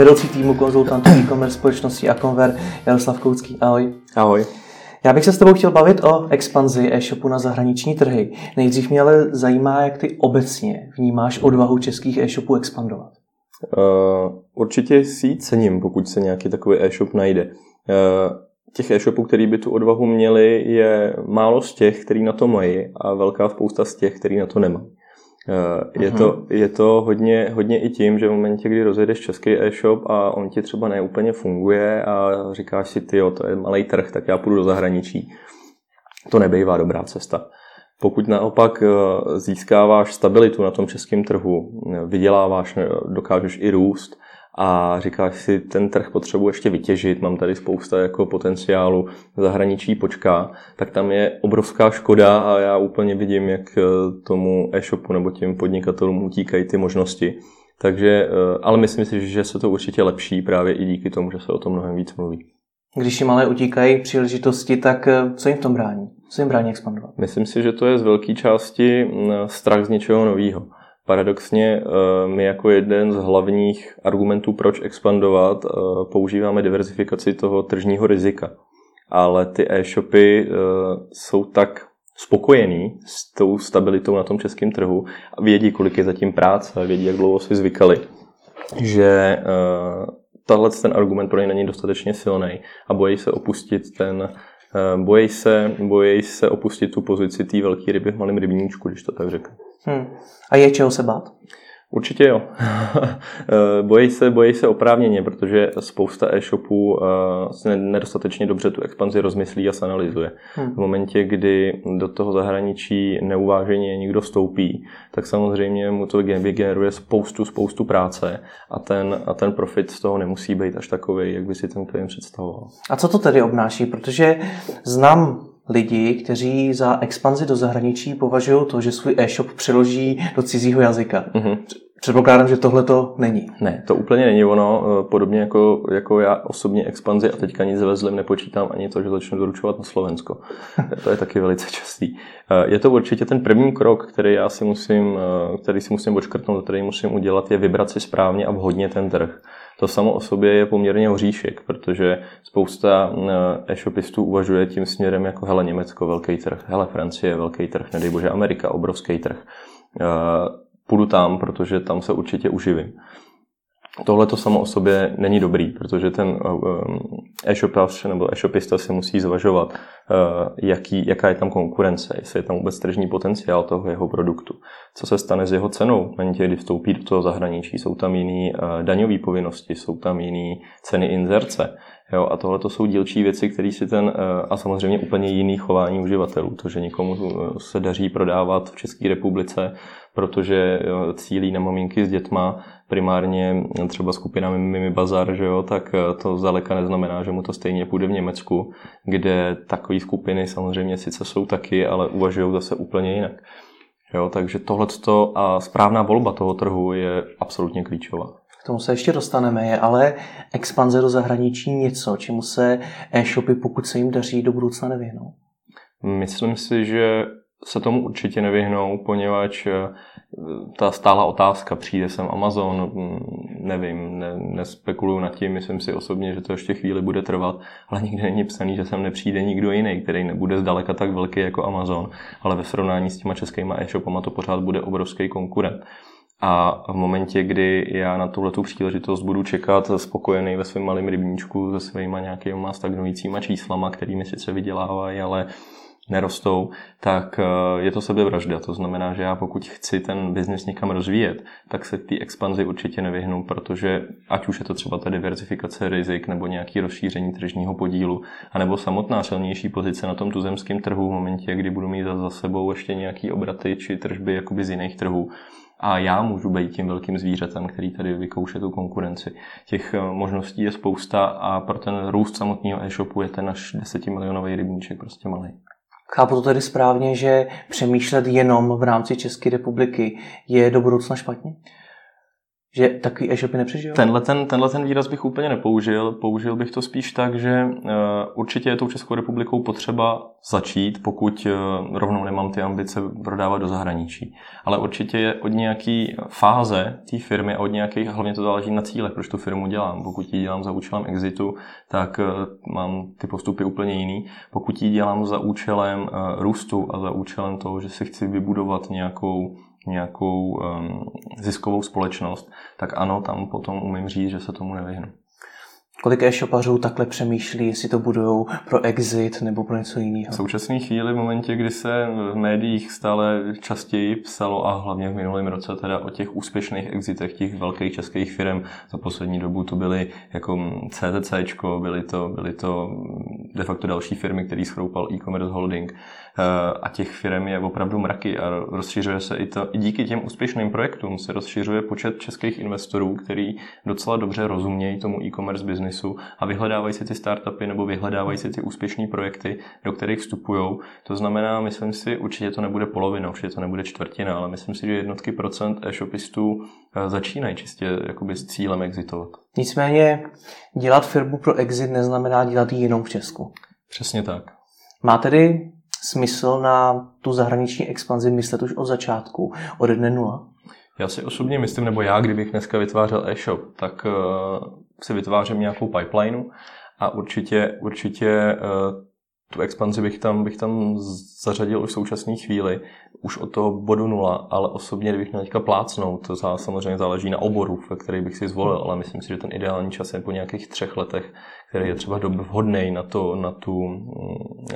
vedoucí týmu konzultantů e-commerce společnosti Akonver Jaroslav Koucký. Ahoj. Ahoj. Já bych se s tebou chtěl bavit o expanzi e-shopu na zahraniční trhy. Nejdřív mě ale zajímá, jak ty obecně vnímáš odvahu českých e-shopů expandovat. Uh, určitě si ji cením, pokud se nějaký takový e-shop najde. Uh, těch e-shopů, který by tu odvahu měli, je málo z těch, který na to mají a velká spousta z těch, který na to nemají. Uh, je, to, je to hodně, hodně i tím, že v momentě, kdy rozjedeš český e-shop a on ti třeba neúplně funguje a říkáš si, ty, to je malý trh, tak já půjdu do zahraničí. To nebejvá dobrá cesta. Pokud naopak získáváš stabilitu na tom českém trhu, vyděláváš, dokážeš i růst, a říkáš si, ten trh potřebuji ještě vytěžit, mám tady spousta jako potenciálu, zahraničí počká, tak tam je obrovská škoda a já úplně vidím, jak eh, tomu e-shopu nebo těm podnikatelům utíkají ty možnosti. Takže, eh, ale myslím si, že se to určitě lepší právě i díky tomu, že se o tom mnohem víc mluví. Když jim ale utíkají příležitosti, tak eh, co jim v tom brání? Co jim brání expandovat? Myslím si, že to je z velké části strach z něčeho nového. Paradoxně eh, my jako jeden z hlavních argumentů, proč expandovat, eh, používáme diversifikaci toho tržního rizika. Ale ty e-shopy eh, jsou tak spokojení s tou stabilitou na tom českém trhu a vědí, kolik je zatím práce, vědí, jak dlouho si zvykali, že tahle ten argument pro ně není dostatečně silný a bojí se opustit ten bojí se, bojí se opustit tu pozici té velké ryby v malém rybníčku, když to tak řeknu. Hmm. A je čeho se bát? Určitě jo. bojí se, bojí se oprávněně, protože spousta e-shopů se nedostatečně dobře tu expanzi rozmyslí a analyzuje. Hmm. V momentě, kdy do toho zahraničí neuváženě někdo vstoupí, tak samozřejmě mu to vygeneruje spoustu, spoustu práce a ten, a ten profit z toho nemusí být až takový, jak by si ten klient představoval. A co to tedy obnáší? Protože znám lidi, kteří za expanzi do zahraničí považují to, že svůj e-shop přeloží do cizího jazyka. Mm-hmm. Předpokládám, že tohle to není. Ne, to úplně není ono. Eh, podobně jako, jako já osobně expanzi a teďka nic ve zlem nepočítám ani to, že začnu doručovat na Slovensko. to je taky velice častý. Eh, je to určitě ten první krok, který já si musím, eh, který si musím odškrtnout, který musím udělat, je vybrat si správně a vhodně ten trh. To samo o sobě je poměrně hříšek, protože spousta e-shopistů uvažuje tím směrem jako hele Německo, velký trh, hele Francie, velký trh, nedej bože Amerika, obrovský trh půjdu tam, protože tam se určitě uživím. Tohle to samo o sobě není dobrý, protože ten eh, e-shopař nebo e-shopista si musí zvažovat, eh, jaký, jaká je tam konkurence, jestli je tam vůbec tržní potenciál toho jeho produktu, co se stane s jeho cenou momentě, kdy vstoupí do toho zahraničí, jsou tam jiné eh, daňové povinnosti, jsou tam jiné ceny inzerce. Jo, a tohle to jsou dílčí věci, které si ten, a samozřejmě úplně jiný chování uživatelů. To, že někomu se daří prodávat v České republice protože cílí na maminky s dětma primárně třeba skupinami Mimi Bazar, že jo, tak eh, to zdaleka neznamená, že mu to stejně půjde v Německu, kde takové skupiny samozřejmě sice jsou taky, ale uvažují zase úplně jinak. Jo, takže tohle a správná volba toho trhu je absolutně klíčová. K tomu se ještě dostaneme, je ale expanze do zahraničí něco, čemu se e-shopy, pokud se jim daří, do budoucna nevyhnou? Myslím si, že se tomu určitě nevyhnou, poněvadž eh, ta stála otázka, přijde sem Amazon, mm, nevím, ne, nespekuluju nad tím, myslím si osobně, že to ještě chvíli bude trvat, ale nikdy není psaný, že sem nepřijde nikdo jiný, který nebude zdaleka tak velký jako Amazon, ale ve srovnání s těma českýma e-shopama to pořád bude obrovský konkurent. A v momentě, kdy já na tuhle příležitost budu čekat spokojený ve svém malém rybníčku se svýma nějakýma stagnujícíma číslama, kterými sice vydělávají, ale nerostou, tak eh, je to sebevražda. To znamená, že já pokud chci ten biznis někam rozvíjet, tak se té expanzi určitě nevyhnu, protože ať už je to třeba ta diversifikace rizik nebo nějaký rozšíření tržního podílu, anebo samotná silnější pozice na tom tuzemském trhu v momentě, kdy budu mít za sebou ještě nějaký obraty či tržby jakoby z jiných trhů, a já můžu být tím velkým zvířetem, který tady vykouše tu konkurenci. Těch eh, možností je spousta a pro ten růst samotného e-shopu je ten až 10 milionový rybníček prostě malý. Chápu to tedy správně, že přemýšlet jenom v rámci České republiky je do budoucna špatně? Že takový e-shopy nepřežijou? Tenhle ten, tenhle ten výraz bych úplně nepoužil. Použil bych to spíš tak, že uh, určitě je tou Českou republikou potřeba začít, pokud uh, rovnou nemám ty ambice prodávat do zahraničí. Ale určitě je od nějaké fáze té firmy a od nějakých, hlavně to záleží na cíle, proč tu firmu dělám. Pokud ji dělám za účelem exitu, tak uh, mám ty postupy úplně jiný. Pokud ji dělám za účelem růstu a za účelem toho, že si chci vybudovat nějakou nějakou um, ziskovou společnost, tak ano, tam potom umím říct, že se tomu nevyhnu. Kolik e-shopařů takhle přemýšlí, jestli to budou pro exit nebo pro něco jiného? V současné chvíli, v momentě, kdy se v médiích stále častěji psalo a hlavně v minulém roce teda o těch úspěšných exitech těch velkých českých firm, za poslední dobu to byly jako CTC, byly to, byly to de facto další firmy, který schroupal e-commerce holding, a těch firm je opravdu mraky a rozšiřuje se i to, i díky těm úspěšným projektům se rozšiřuje počet českých investorů, který docela dobře rozumějí tomu e-commerce biznisu a vyhledávají si ty startupy nebo vyhledávají si ty úspěšné projekty, do kterých vstupují. To znamená, myslím si, určitě to nebude polovina, určitě to nebude čtvrtina, ale myslím si, že jednotky procent e-shopistů eh, začínají čistě jakoby s cílem exitovat. Nicméně dělat firmu pro exit neznamená dělat ji jenom v Česku. Přesně tak. Má tedy smysl na tu zahraniční expanzi myslet už od začátku, od dne nula? Já si osobně myslím, nebo já, kdybych dneska vytvářel e-shop, tak uh, si vytvářím nějakou pipeline a určitě, určitě uh, tu expanzi bych tam, bych tam zařadil už v současné chvíli, už od toho bodu nula, ale osobně, kdybych měl teďka plácnout, to samozřejmě záleží na oboru, ve který bych si zvolil, ale myslím si, že ten ideální čas je po nějakých třech letech, který je třeba vhodný na to, na, tu,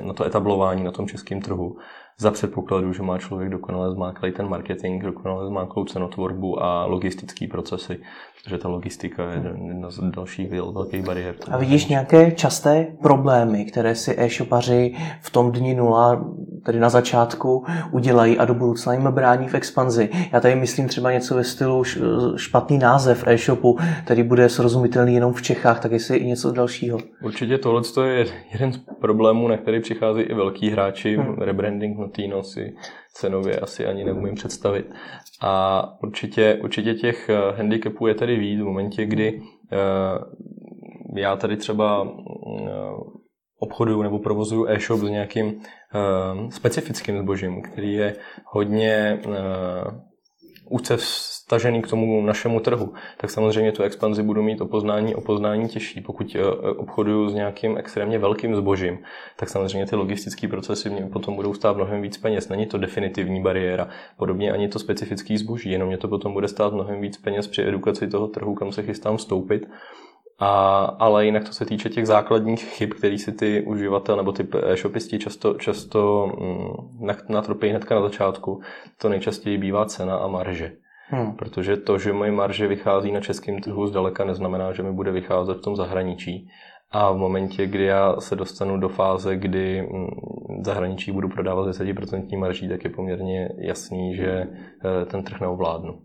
na to etablování na tom českém trhu za předpokladu, že má člověk dokonale zmáklý ten marketing, dokonale zmáklou cenotvorbu a logistické procesy, protože ta logistika je jedna z dalších velkých bariér. A vidíš nějaké časté problémy, které si e-shopaři v tom dni nula, tedy na začátku, udělají a do budoucna jim brání v expanzi? Já tady myslím třeba něco ve stylu špatný název e-shopu, který bude srozumitelný jenom v Čechách, tak jestli i něco dalšího. Určitě tohle je jeden z problémů, na který přichází i velký hráči, hmm. rebranding Notino si cenově asi ani neumím představit. A určitě, určitě těch eh, handicapů je tady víc v momentě, kdy eh, já tady třeba eh, obchoduju nebo provozuju e-shop s nějakým specifickým zbožím, který je hodně úce stažený k tomu našemu trhu, tak samozřejmě tu expanzi budu mít o poznání, o poznání těžší. Pokud eh, obchoduju s nějakým extrémně velkým zbožím, tak samozřejmě ty logistické procesy mě potom budou stát mnohem víc peněz. Není to definitivní bariéra. Podobně ani to specifický zboží, jenom mě to potom bude stát mnohem víc peněz při edukaci toho trhu, kam se chystám vstoupit. A, ale jinak to se týče těch základních chyb, které si ty uživatel nebo ty e-shopisti často, často mm, natropí hnedka na začátku, to nejčastěji bývá cena a marže. Hmm. Protože to, že moje marže vychází na českém trhu zdaleka neznamená, že mi bude vycházet v tom zahraničí. A v momentě, kdy já se dostanu do fáze, kdy mm, zahraničí budu prodávat 10% marží, tak je poměrně jasný, že eh, ten trh neovládnu.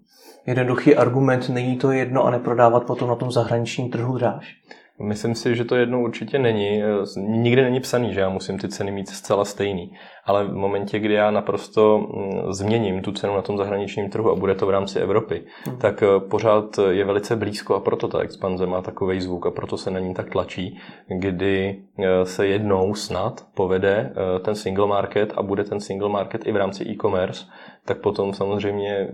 Jednoduchý argument, není to jedno a neprodávat potom na tom zahraničním trhu dráž? Myslím si, že to jedno určitě není. Nikdy není psaný, že já musím ty ceny mít zcela stejný. Ale v momentě, kdy já naprosto mm, změním tu cenu na tom zahraničním trhu a bude to v rámci Evropy, hmm. tak eh, pořád je velice blízko a proto ta expanze má takový zvuk a proto se na ní tak tlačí, kdy eh, se jednou snad povede eh, ten single market a bude ten single market i v rámci e-commerce, tak potom samozřejmě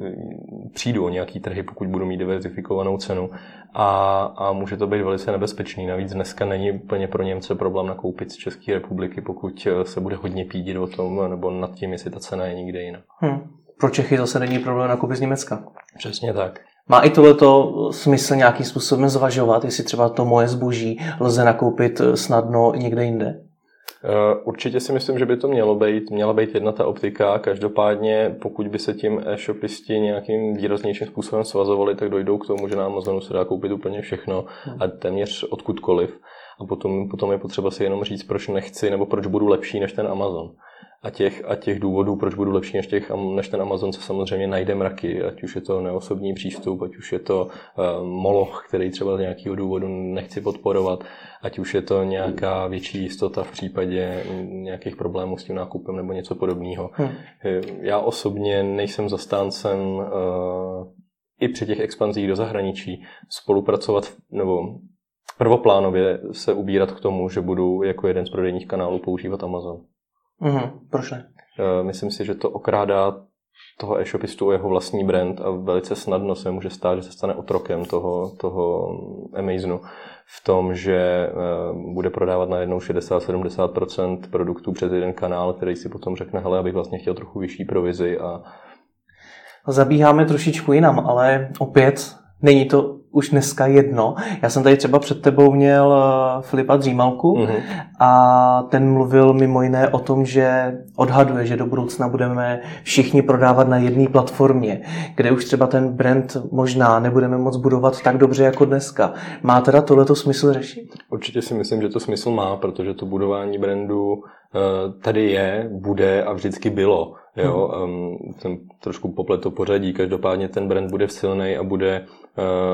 přijdu o nějaký trhy, pokud budu mít diverzifikovanou cenu a, a může to být velice nebezpečný. Navíc dneska není úplně pro Němce problém nakoupit z České republiky, pokud se bude hodně pídit o tom, nebo nad tím, jestli ta cena je někde jiná. Hmm. Pro Čechy zase není problém nakoupit z Německa. Přesně tak. Má i tohleto smysl nějakým způsobem zvažovat, jestli třeba to moje zboží lze nakoupit snadno někde jinde? Eh, určitě si myslím, že by to mělo být, měla být jedna ta optika. Každopádně, pokud by se tím e-shopisti nějakým výraznějším způsobem svazovali, tak dojdou k tomu, že na Amazonu se dá koupit úplně všechno a téměř odkudkoliv. A potom, potom je potřeba si jenom říct, proč nechci nebo proč budu lepší než ten Amazon. A těch, a těch důvodů, proč budu lepší než, těch, než ten Amazon, se samozřejmě najde mraky, ať už je to neosobní přístup, ať už je to uh, moloch, který třeba z nějakého důvodu nechci podporovat, ať už je to nějaká větší jistota v případě nějakých problémů s tím nákupem nebo něco podobného. Hmm. Já osobně nejsem zastáncem uh, i při těch expanzích do zahraničí spolupracovat nebo prvoplánově se ubírat k tomu, že budu jako jeden z prodejních kanálů používat Amazon. Mm-hmm. Proč ne? Eh, myslím si, že to okrádá toho e-shopistu o jeho vlastní brand a velice snadno se může stát, že se stane otrokem toho, toho Amazonu v tom, že eh, bude prodávat najednou 60-70% produktů přes jeden kanál, který si potom řekne, hele, abych vlastně chtěl trochu vyšší provizi a Zabíháme trošičku jinam, ale opět není to už dneska jedno. Já jsem tady třeba před tebou měl eh, Filipa Dřímalku mm-hmm. a ten mluvil mimo jiné o tom, že odhaduje, že do budoucna budeme všichni prodávat na jedné platformě, kde už třeba ten brand možná nebudeme moc budovat tak dobře jako dneska. Má teda tohleto smysl řešit? Určitě si myslím, že to smysl má, protože to budování brandu eh, tady je, bude a vždycky bylo. Jo, um, jsem trošku poplet to pořadí, každopádně ten brand bude silný a bude,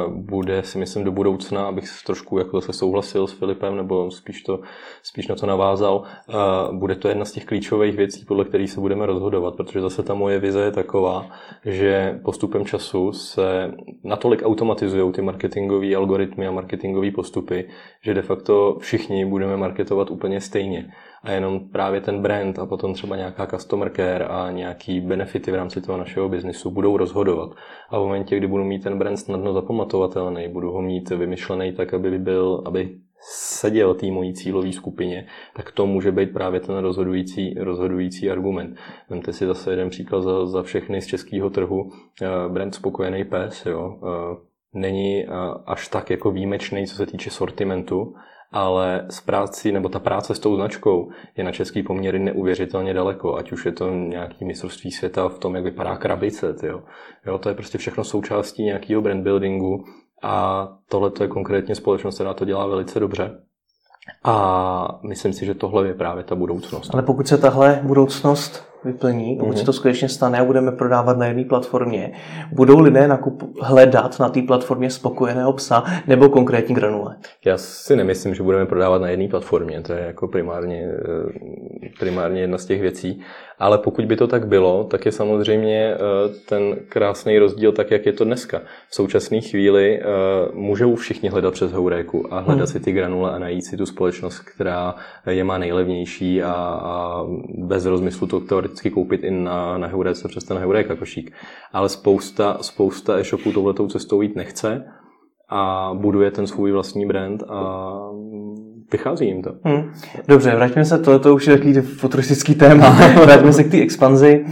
bude si myslím do budoucna, abych trošku jako zase souhlasil s Filipem, nebo spíš, to, spíš na to navázal, uh, bude to jedna z těch klíčových věcí, podle kterých se budeme rozhodovat, protože zase ta moje vize je taková, že postupem času se natolik automatizují ty marketingové algoritmy a marketingové postupy, že de facto všichni budeme marketovat úplně stejně a jenom právě ten brand a potom třeba nějaká customer care a nějaký benefity v rámci toho našeho biznisu budou rozhodovat. A v momentě, kdy budu mít ten brand snadno zapamatovatelný, budu ho mít vymyšlený tak, aby byl, aby seděl té mojí cílové skupině, tak to může být právě ten rozhodující, rozhodující argument. Vemte si zase jeden příklad za, za všechny z českého trhu. Eh, brand Spokojený pes, jo, eh, není eh, až tak jako výjimečný, co se týče sortimentu, ale s práci, nebo ta práce s tou značkou je na český poměry neuvěřitelně daleko, ať už je to nějaký mistrovství světa v tom, jak vypadá krabice, jo. jo to je prostě všechno součástí nějakého brand buildingu a tohle je konkrétně společnost, která to dělá velice dobře. A myslím si, že tohle je právě ta budoucnost. Ale pokud se tahle budoucnost vyplní, pokud mm-hmm. se to skutečně stane a budeme prodávat na jedné platformě, budou lidé nakup, hledat na té platformě spokojeného psa nebo konkrétní granule? Já si nemyslím, že budeme prodávat na jedné platformě, to je jako primárně, eh, primárně jedna z těch věcí, ale pokud by to tak bylo, tak je samozřejmě eh, ten krásný rozdíl tak, jak je to dneska. V současné chvíli eh, můžou všichni hledat přes Houréku a hledat hmm. si ty granule a najít si tu společnost, která je má nejlevnější a, a bez rozmyslu to teoreticky koupit i na, na Heuréce přes ten Heuréka košík. Ale spousta, spousta e-shopů touhletou cestou jít nechce a buduje ten svůj vlastní brand a vychází jim to. Hmm. Dobře, vraťme se, tohle to už je takový futuristický téma, vraťme se k té expanzi.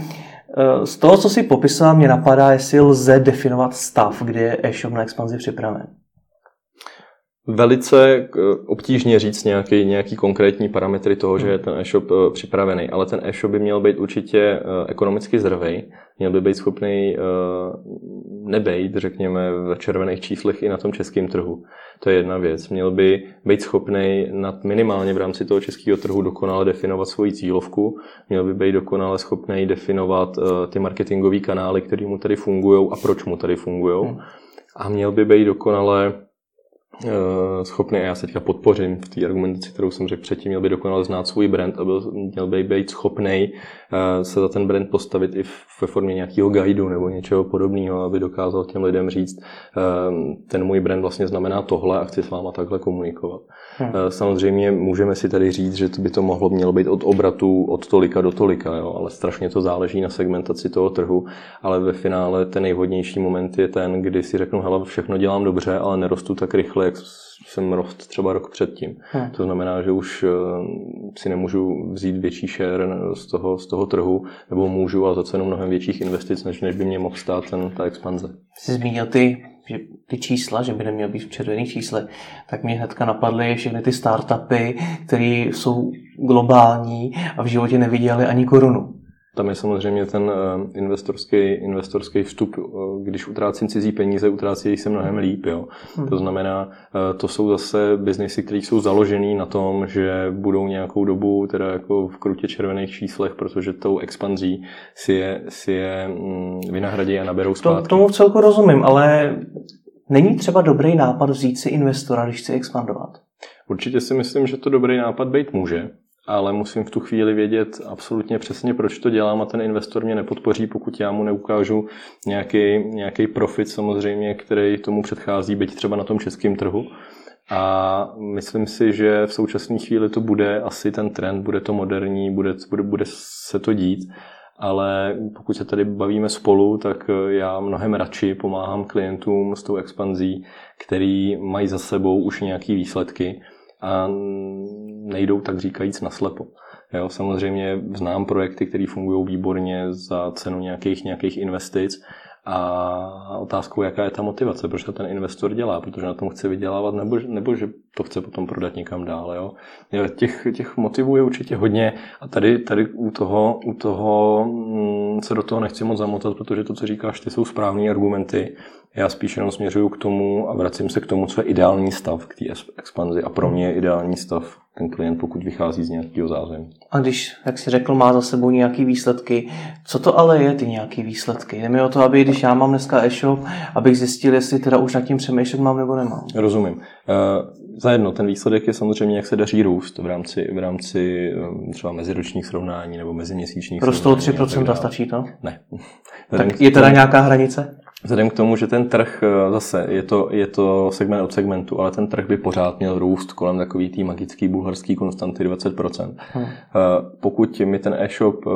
Eh, z toho, co si popisoval, mě napadá, jestli lze definovat stav, kdy je e-shop na expanzi připraven velice eh, obtížně říct nějaký, nějaký konkrétní parametry toho, že je ten e-shop eh, připravený, ale ten e-shop by měl být určitě eh, ekonomicky zdravý, měl by být schopný nebejt, řekněme, v červených číslech i na tom českém trhu. To je jedna věc. Měl by být schopný nad minimálně v rámci toho českého trhu dokonale definovat svoji cílovku, měl by být dokonale schopný definovat ty marketingové kanály, které mu tady fungují a proč mu tady fungují. Hmm. A měl by být dokonale schopný, a já se teďka podpořím v té argumentaci, kterou jsem řekl předtím, měl by dokonale znát svůj brand a byl, měl by být schopný eh, se za ten brand postavit i ve formě nějakého guideu nebo něčeho podobného, aby dokázal těm lidem říct, eh, ten můj brand vlastně znamená tohle a chci s váma takhle komunikovat. Hmm. Samozřejmě můžeme si tady říct, že to by to mohlo mělo být od obratu od tolika do tolika, jo, ale strašně to záleží na segmentaci toho trhu, ale ve finále ten nejvhodnější moment je ten, kdy si řeknu, hele, všechno dělám dobře, ale nerostu tak rychle, jak jsem rost třeba rok předtím. Hmm. To znamená, že už eh, si nemůžu vzít větší share z toho, z toho trhu, nebo můžu, ale za cenu mnohem větších investic, než, než by mě mohl stát ten, ta expanze. Jsi zmínil ty, že ty čísla, že by neměl být v červených číslech, tak mě hnedka napadly všechny ty startupy, které jsou globální a v životě neviděli ani korunu. Tam je samozřejmě ten eh, investorský, investorský vstup, eh, když utrácím cizí peníze, utrácí se mnohem líp. Jo. Hmm. To znamená, eh, to jsou zase biznesy, které jsou založené na tom, že budou nějakou dobu teda jako v krutě červených číslech, protože tou expanzí si je, si je mm, vynahradí a naberou zpátky. To, tomu v celku rozumím, ale není třeba dobrý nápad vzít si investora, když chci expandovat? Určitě si myslím, že to dobrý nápad být může ale musím v tu chvíli vědět absolutně přesně, proč to dělám a ten investor mě nepodpoří, pokud já mu neukážu nějaký, nějaký profit samozřejmě, který tomu předchází, byť třeba na tom českém trhu. A myslím si, že v současné chvíli to bude asi ten trend, bude to moderní, bude, bude, bude se to dít ale pokud se tady bavíme spolu, tak já mnohem radši pomáhám klientům s tou expanzí, který mají za sebou už nějaké výsledky a nejdou tak říkajíc naslepo. Jo, samozřejmě znám projekty, které fungují výborně za cenu nějakých, nějakých investic, a otázkou, jaká je ta motivace, proč to ten investor dělá, protože na tom chce vydělávat, nebo, nebo že to chce potom prodat někam dál. Jo? Těch, těch motivů je určitě hodně a tady, tady u toho, u toho mm, se do toho nechci moc zamotat, protože to, co říkáš, ty jsou správné argumenty. Já spíš jenom směřuju k tomu a vracím se k tomu, co je ideální stav k té expanzi. A pro mě je ideální stav ten klient, pokud vychází z nějakého zázemí. A když, jak jsi řekl, má za sebou nějaké výsledky, co to ale je ty nějaké výsledky? Jde mi o to, aby když já mám dneska e-shop, abych zjistil, jestli teda už nad tím přemýšlet mám nebo nemám. Rozumím. Uh, zajedno, ten výsledek je samozřejmě, jak se daří růst v rámci, v rámci um, třeba meziročních srovnání nebo meziměsíčních Pro 3% stačí to? Ne. Tak je teda nějaká hranice? Vzhledem k tomu, že ten trh eh, zase je to, je to segment od segmentu, ale ten trh by pořád měl růst kolem takový tý magický bulharský konstanty 20%. Hmm. Eh, pokud mi ten e-shop eh,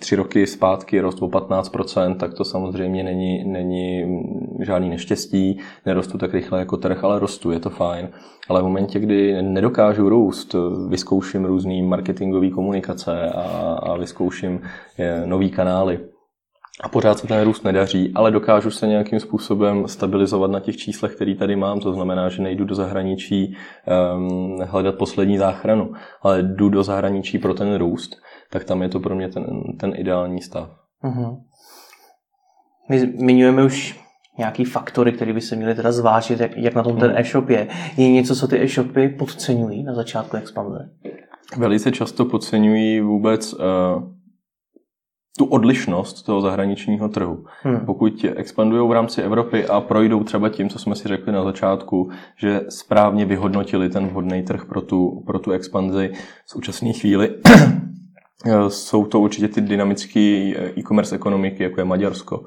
tři roky zpátky rost o 15%, tak to samozřejmě není, není žádný neštěstí, nerostu tak rychle jako trh, ale rostu, je to fajn. Ale v momentě, kdy nedokážu růst, vyzkouším různý marketingové komunikace a, a vyzkouším nový kanály, a pořád se ten růst nedaří, ale dokážu se nějakým způsobem stabilizovat na těch číslech, který tady mám. To znamená, že nejdu do zahraničí um, hledat poslední záchranu, ale jdu do zahraničí pro ten růst, tak tam je to pro mě ten, ten ideální stav. Uh-huh. My zmiňujeme už nějaký faktory, které by se měly teda zvážit, jak, jak na tom ten hmm. e-shop je. Je něco, co ty e-shopy podceňují na začátku expanze? Velice často podceňují vůbec uh, tu odlišnost toho zahraničního trhu. Hmm. Pokud expandují v rámci Evropy a projdou třeba tím, co jsme si řekli na začátku, že správně vyhodnotili ten vhodný trh pro tu, pro tu expanzi v současné chvíli, jsou to určitě ty dynamické e-commerce ekonomiky, jako je Maďarsko,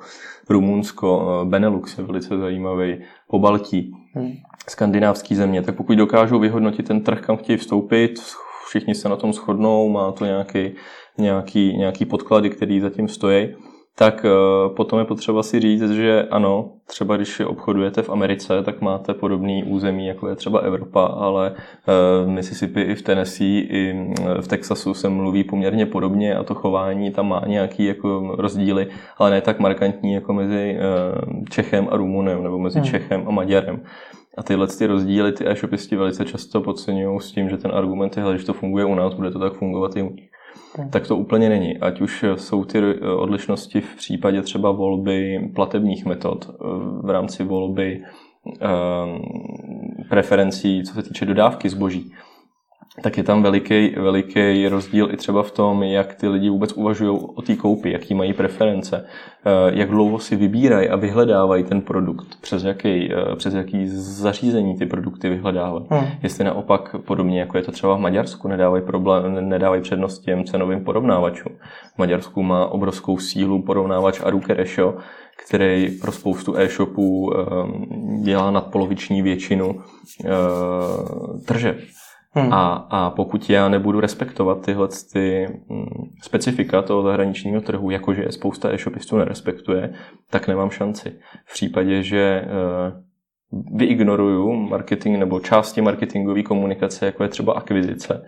Rumunsko, Benelux je velice zajímavý, po Baltí, hmm. skandinávský země. Tak pokud dokážou vyhodnotit ten trh, kam chtějí vstoupit, všichni se na tom shodnou, má to nějaký nějaký, nějaký podklady, které zatím stojí, tak eh, potom je potřeba si říct, že ano, třeba když obchodujete v Americe, tak máte podobný území, jako je třeba Evropa, ale eh, v Mississippi i v Tennessee i eh, v Texasu se mluví poměrně podobně a to chování tam má nějaký jako rozdíly, ale ne tak markantní jako mezi Čechem a Rumunem nebo mezi hmm. Čechem a Maďarem. A tyhle ty rozdíly ty e-shopisti velice často podceňují s tím, že ten argument je, že to funguje u nás, bude to tak fungovat i u nich tak to úplně není. Ať už jsou ty eh, odlišnosti v případě třeba volby platebních metod, eh, v rámci volby eh, preferencí, co se týče dodávky zboží tak je tam veliký, veliký rozdíl i třeba v tom, jak ty lidi vůbec uvažují o té koupi, jaký mají preference, eh, jak dlouho si vybírají a vyhledávají ten produkt, přes jaký, eh, přes jaký zařízení ty produkty vyhledávají. Hmm. Jestli naopak podobně, jako je to třeba v Maďarsku, nedávají, problém, nedávají přednost těm cenovým porovnávačům. V Maďarsku má obrovskou sílu porovnávač Aruke Resho, který pro spoustu e-shopů eh, dělá nadpoloviční většinu tržeb. Hmm. A, a pokud já nebudu respektovat tyhle ty mm, specifika toho zahraničního trhu, jakože je spousta e-shopistů nerespektuje, tak nemám šanci. V případě, že uh, vyignoruju marketing nebo části marketingové komunikace, jako je třeba akvizice,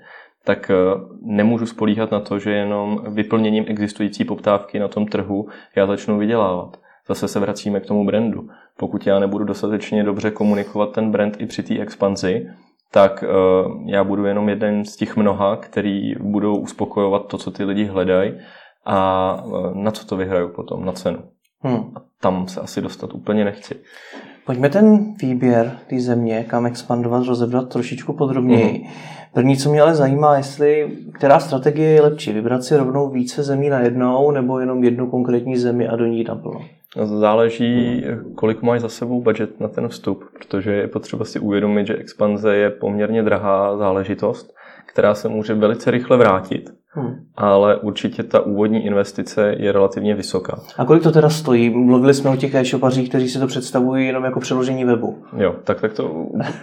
tak uh, nemůžu spolíhat na to, že jenom vyplněním existující poptávky na tom trhu já začnu vydělávat. Zase se vracíme k tomu brandu. Pokud já nebudu dostatečně dobře komunikovat ten brand i při té expanzi, tak uh, já budu jenom jeden z těch mnoha, který budou uspokojovat to, co ty lidi hledají a uh, na co to vyhraju potom, na cenu. Hmm. A tam se asi dostat úplně nechci. Pojďme ten výběr té země, kam expandovat, rozebrat trošičku podrobněji. Hmm. První, co mě ale zajímá, jestli která strategie je lepší, vybrat si rovnou více zemí na jednou, nebo jenom jednu konkrétní zemi a do ní naplno. Záleží, kolik máš za sebou budget na ten vstup, protože je potřeba si uvědomit, že expanze je poměrně drahá záležitost, která se může velice rychle vrátit Hmm. Ale určitě ta úvodní investice je relativně vysoká. A kolik to teda stojí? Mluvili jsme o těch e-shopařích, kteří si to představují jenom jako přeložení webu. Jo, tak, tak to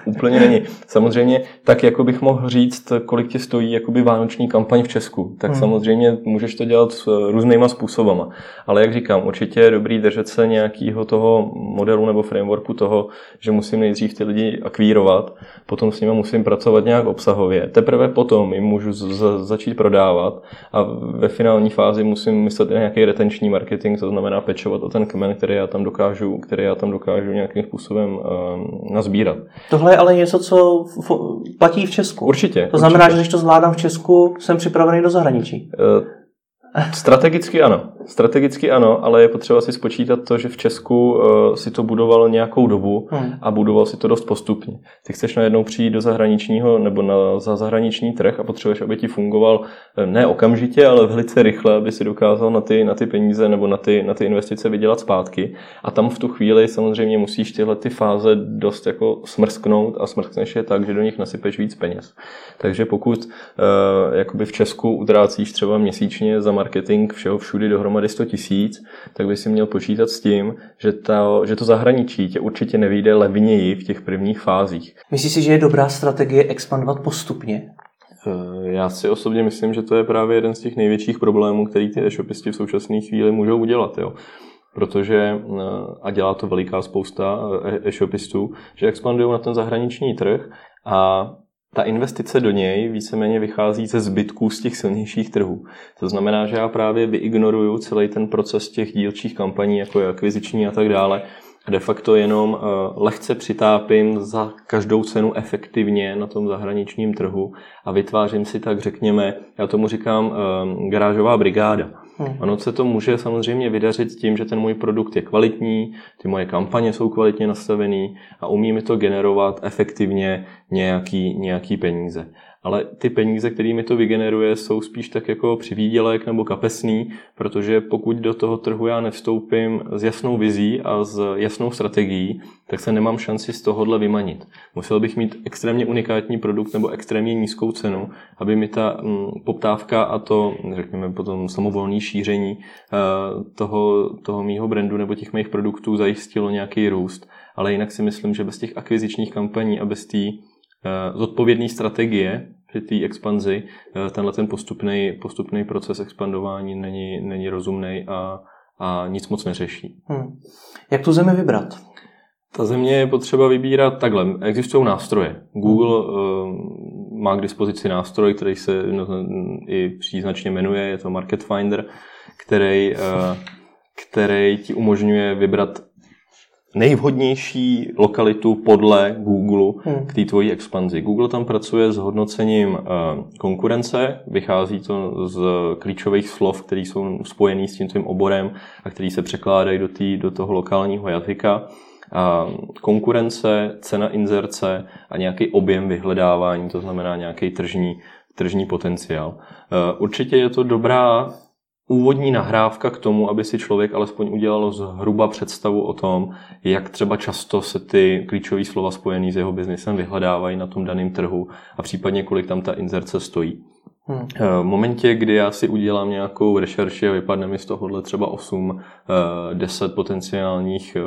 úplně není. Samozřejmě, tak jako bych mohl říct, kolik ti stojí jakoby vánoční kampaň v Česku, tak hmm. samozřejmě můžeš to dělat s různýma způsobama. Ale jak říkám, určitě je dobrý držet se nějakého toho modelu nebo frameworku toho, že musím nejdřív ty lidi akvírovat, potom s nimi musím pracovat nějak obsahově. Teprve potom jim můžu z- začít prodávat dělat a ve finální fázi musím myslet i nějaký retenční marketing, to znamená pečovat o ten kmen, který já tam dokážu, který já tam dokážu nějakým způsobem uh, nazbírat. Tohle je ale něco, co platí v Česku. Určitě. To znamená, určitě. že když to zvládám v Česku, jsem připravený do zahraničí. Uh, Strategicky ano. Strategicky ano, ale je potřeba si spočítat to, že v Česku uh, si to budoval nějakou dobu hmm. a budoval si to dost postupně. Ty chceš najednou přijít do zahraničního nebo na, za zahraniční trh a potřebuješ, aby ti fungoval eh, ne okamžitě, ale velice rychle, aby si dokázal na ty, na ty peníze nebo na ty, na ty investice vydělat zpátky. A tam v tu chvíli samozřejmě musíš tyhle ty fáze dost jako smrsknout a smrskneš je tak, že do nich nasypeš víc peněz. Takže pokud uh, jakoby v Česku utrácíš třeba měsíčně za marketing všeho všudy dohromady 100 tisíc, tak by si měl počítat s tím, že, ta, že to zahraničí tě určitě nevyjde levněji v těch prvních fázích. Myslíš si, že je dobrá strategie expandovat postupně? Eh, já si osobně myslím, že to je právě jeden z těch největších problémů, který ty e-shopisti v současné chvíli můžou udělat. Jo. Protože, eh, a dělá to veliká spousta eh, e-shopistů, že expandují na ten zahraniční trh a ta investice do něj víceméně vychází ze zbytků z těch silnějších trhů. To znamená, že já právě vyignoruju celý ten proces těch dílčích kampaní, jako je akviziční a tak dále, a de facto jenom eh, lehce přitápím za každou cenu efektivně na tom zahraničním trhu a vytvářím si tak, řekněme, já tomu říkám eh, garážová brigáda. Hmm. Ono se to může samozřejmě vydařit tím, že ten můj produkt je kvalitní, ty moje kampaně jsou kvalitně nastavený a umí mi to generovat efektivně nějaký, nějaký peníze ale ty peníze, kterými to vygeneruje, jsou spíš tak jako přivídělek nebo kapesný, protože pokud do toho trhu já nevstoupím s jasnou vizí a s jasnou strategií, tak se nemám šanci z tohohle vymanit. Musel bych mít extrémně unikátní produkt nebo extrémně nízkou cenu, aby mi ta mm, poptávka a to, řekněme, potom samovolné šíření eh, toho, toho mýho brandu nebo těch mých produktů zajistilo nějaký růst. Ale jinak si myslím, že bez těch akvizičních kampaní a bez té zodpovědné strategie při té expanzi, eh, tenhle ten postupný, postupný proces expandování není, není rozumný a, a nic moc neřeší. Hmm. Jak tu zemi vybrat? Ta země je potřeba vybírat takhle. Existují nástroje. Google uh, má k dispozici nástroj, který se no, i příznačně jmenuje, je to Market Finder, který, uh, který ti umožňuje vybrat nejvhodnější lokalitu podle Google hmm. k té tvojí expanzi. Google tam pracuje s hodnocením eh, konkurence, vychází to z klíčových slov, které jsou spojený s tím tvým oborem a který se překládají do, tý, do toho lokálního jazyka. A konkurence, cena inzerce a nějaký objem vyhledávání, to znamená nějaký tržní, tržní potenciál. Eh, určitě je to dobrá úvodní nahrávka k tomu, aby si člověk alespoň udělal zhruba představu o tom, jak třeba často se ty klíčové slova spojené s jeho biznesem vyhledávají na tom daném trhu a případně kolik tam ta inzerce stojí. Hmm. V momentě, kdy já si udělám nějakou rešerši a vypadne mi z tohohle třeba 8, 10 eh, potenciálních eh,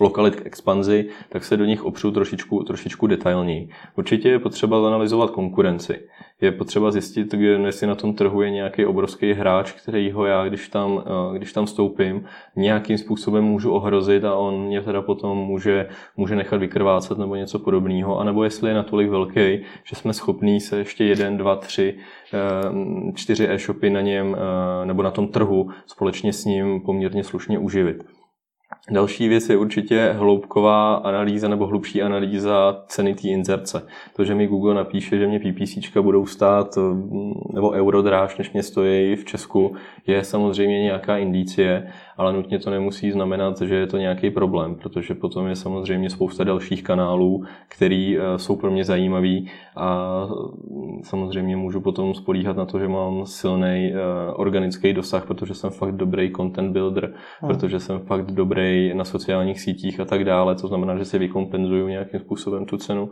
lokalit k expanzi, tak se do nich opřu trošičku, trošičku detailněji. Určitě je potřeba zanalizovat konkurenci. Je potřeba zjistit, jestli na tom trhu je nějaký obrovský hráč, kterýho já, když tam, eh, když tam vstoupím, nějakým způsobem můžu ohrozit a on mě teda potom může, může nechat vykrvácet nebo něco podobného, anebo jestli je natolik velký, že jsme schopní se ještě jeden, dva, tři, eh, čtyři e-shopy na něm eh, nebo na tom trhu společně s ním poměrně slušně uživit. Další věc je určitě hloubková analýza nebo hlubší analýza ceny té inzerce. To, že mi Google napíše, že mě PPC budou stát mm, nebo euro dráž, než mě stojí v Česku, je samozřejmě nějaká indicie, ale nutně to nemusí znamenat, že je to nějaký problém, protože potom je samozřejmě spousta dalších kanálů, který eh, jsou pro mě zajímavý a mm, samozřejmě můžu potom spolíhat na to, že mám silný eh, organický dosah, protože jsem fakt dobrý content builder, hmm. protože jsem fakt dobrý na sociálních sítích a tak dále, to znamená, že si vykompenzuju nějakým způsobem tu cenu.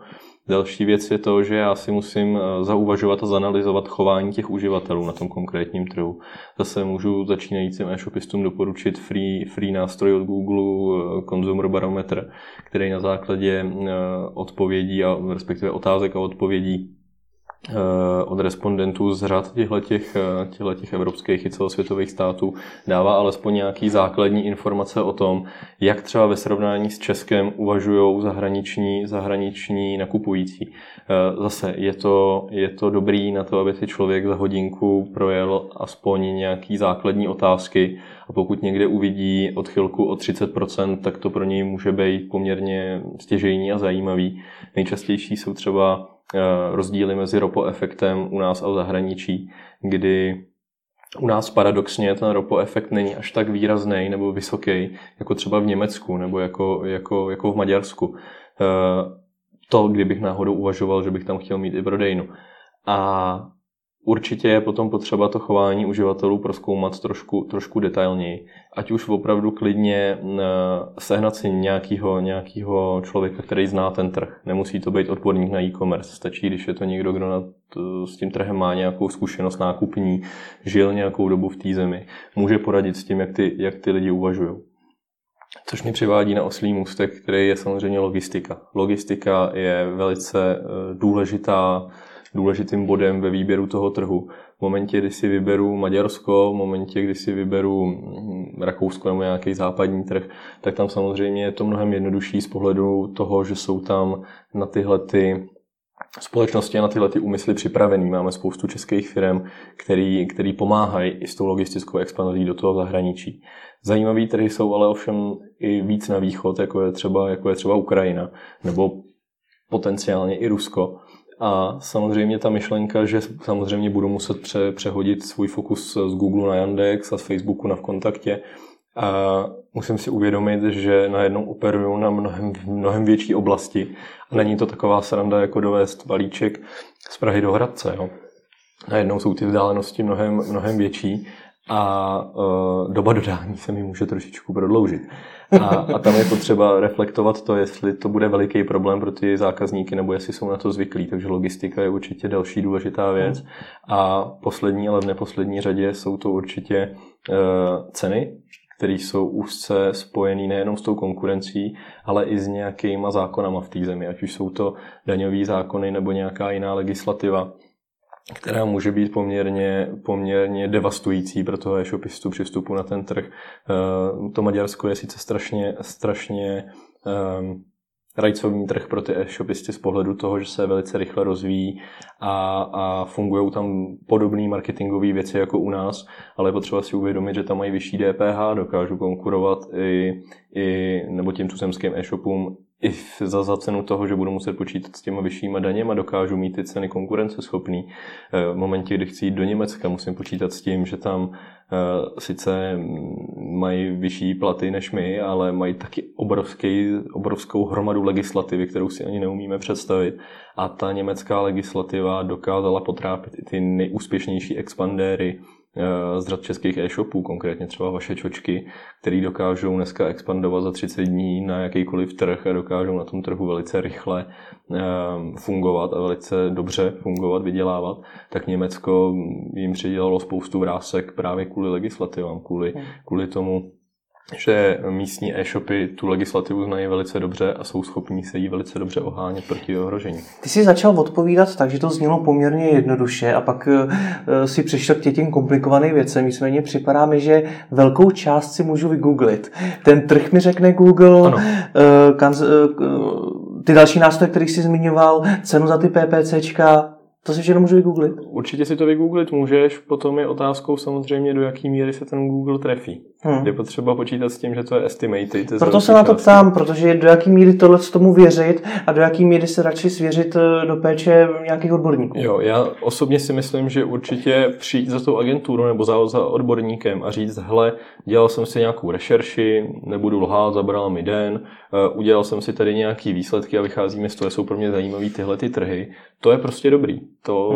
Další věc je to, že já si musím eh, zauvažovat a zanalizovat chování těch uživatelů na tom konkrétním trhu. Zase můžu začínajícím e-shopistům doporučit free, free nástroj od Google eh, Consumer Barometer, který na základě eh, odpovědí a respektive otázek a odpovědí od respondentů z řad těchto těch evropských i celosvětových států dává alespoň nějaký základní informace o tom, jak třeba ve srovnání s Českem uvažují zahraniční, zahraniční nakupující. Eh, zase je to, je to dobrý na to, aby si člověk za hodinku projel aspoň nějaký základní otázky a pokud někde uvidí odchylku o 30%, tak to pro něj může být poměrně stěžejní a zajímavý. Nejčastější jsou třeba Eh, rozdíly mezi ropoefektem u nás a v zahraničí, kdy u nás paradoxně ten ropoefekt není až tak výrazný nebo vysoký, jako třeba v Německu nebo jako, jako, jako v Maďarsku. Eh, to, kdybych náhodou uvažoval, že bych tam chtěl mít i prodejnu. A Určitě je potom potřeba to chování uživatelů proskoumat trošku, trošku detailněji. Ať už opravdu klidně sehnat si nějakého, nějakého člověka, který zná ten trh. Nemusí to být odborník na e-commerce. Stačí, když je to někdo, kdo nad, s tím trhem má nějakou zkušenost nákupní, žil nějakou dobu v té zemi. Může poradit s tím, jak ty, jak ty lidi uvažují. Což mě přivádí na oslý můstek, který je samozřejmě logistika. Logistika je velice eh, důležitá důležitým bodem ve výběru toho trhu. V momentě, kdy si vyberu Maďarsko, v momentě, kdy si vyberu hm, Rakousko nebo nějaký západní trh, tak tam samozřejmě je to mnohem jednodušší z pohledu toho, že jsou tam na tyhle ty společnosti a na tyhle ty úmysly připravený. Máme spoustu českých firm, který, který pomáhají i s tou logistickou expanzí do toho zahraničí. Zajímavý trhy jsou ale ovšem i víc na východ, jako je třeba, jako je třeba Ukrajina, nebo potenciálně i Rusko. A samozřejmě ta myšlenka, že samozřejmě budu muset pře, přehodit svůj fokus z Google na Yandex a z Facebooku na v kontaktě, a musím si uvědomit, že najednou operuju na mnohem, mnohem větší oblasti a není to taková sranda jako dovést balíček z Prahy do Hradce. Jo. Najednou jsou ty vzdálenosti mnohem, mnohem větší a uh, doba dodání se mi může trošičku prodloužit. A, a tam je potřeba reflektovat to, jestli to bude veliký problém pro ty zákazníky, nebo jestli jsou na to zvyklí. Takže logistika je určitě další důležitá věc. A poslední, ale v neposlední řadě jsou to určitě uh, ceny, které jsou úzce spojené nejenom s tou konkurencí, ale i s nějakýma zákonama v té zemi, ať už jsou to daňové zákony nebo nějaká jiná legislativa která může být poměrně, poměrně devastující pro toho e-shopistu při vstupu na ten trh. Eh, to Maďarsko je sice strašně, strašně um, rajcovní trh pro ty e-shopisty z pohledu toho, že se velice rychle rozvíjí a, a fungují tam podobné marketingové věci jako u nás, ale je potřeba si uvědomit, že tam mají vyšší DPH, dokážou konkurovat i, i nebo těm tuzemským e-shopům i za, za cenu toho, že budu muset počítat s těma vyššíma daněma, dokážu mít ty ceny konkurenceschopný. Eh, v momentě, kdy chci jít do Německa, musím počítat s tím, že tam eh, sice mají vyšší platy než my, ale mají taky obrovský, obrovskou hromadu legislativy, kterou si ani neumíme představit. A ta německá legislativa dokázala potrápit i ty nejúspěšnější expandéry, z řad českých e-shopů, konkrétně třeba vaše čočky, které dokážou dneska expandovat za 30 dní na jakýkoliv trh a dokážou na tom trhu velice rychle eh, fungovat a velice dobře fungovat, vydělávat, tak Německo jim přidělalo spoustu vrásek právě kvůli legislativám, kvůli, hmm. kvůli tomu, že místní e-shopy tu legislativu znají velice dobře a jsou schopní se jí velice dobře ohánět proti ohrožení. Ty jsi začal odpovídat tak, že to znělo poměrně jednoduše a pak uh, si přišel k těm komplikovaným věcem. Nicméně připadá mi, že velkou část si můžu vygooglit. Ten trh mi řekne Google, kanz, uh, ty další nástroje, které jsi zmiňoval, cenu za ty PPCčka, To si všechno můžu vygooglit? Určitě si to vygooglit můžeš, potom je otázkou samozřejmě, do jaký míry se ten Google trefí. Hmm. Je potřeba počítat s tím, že to je estimated. Proto se na to ptám, protože do jaký míry tohle tomu věřit a do jaký míry se radši svěřit eh, do péče nějakých odborníků. Jo, já osobně si myslím, že určitě přijít za tou agenturu nebo za, za odborníkem a říct, hele, dělal jsem si nějakou rešerši, nebudu lhát, zabral mi den, eh, udělal jsem si tady nějaký výsledky a vycházíme z toho, jsou pro mě zajímavé tyhle ty trhy. To je prostě dobrý. To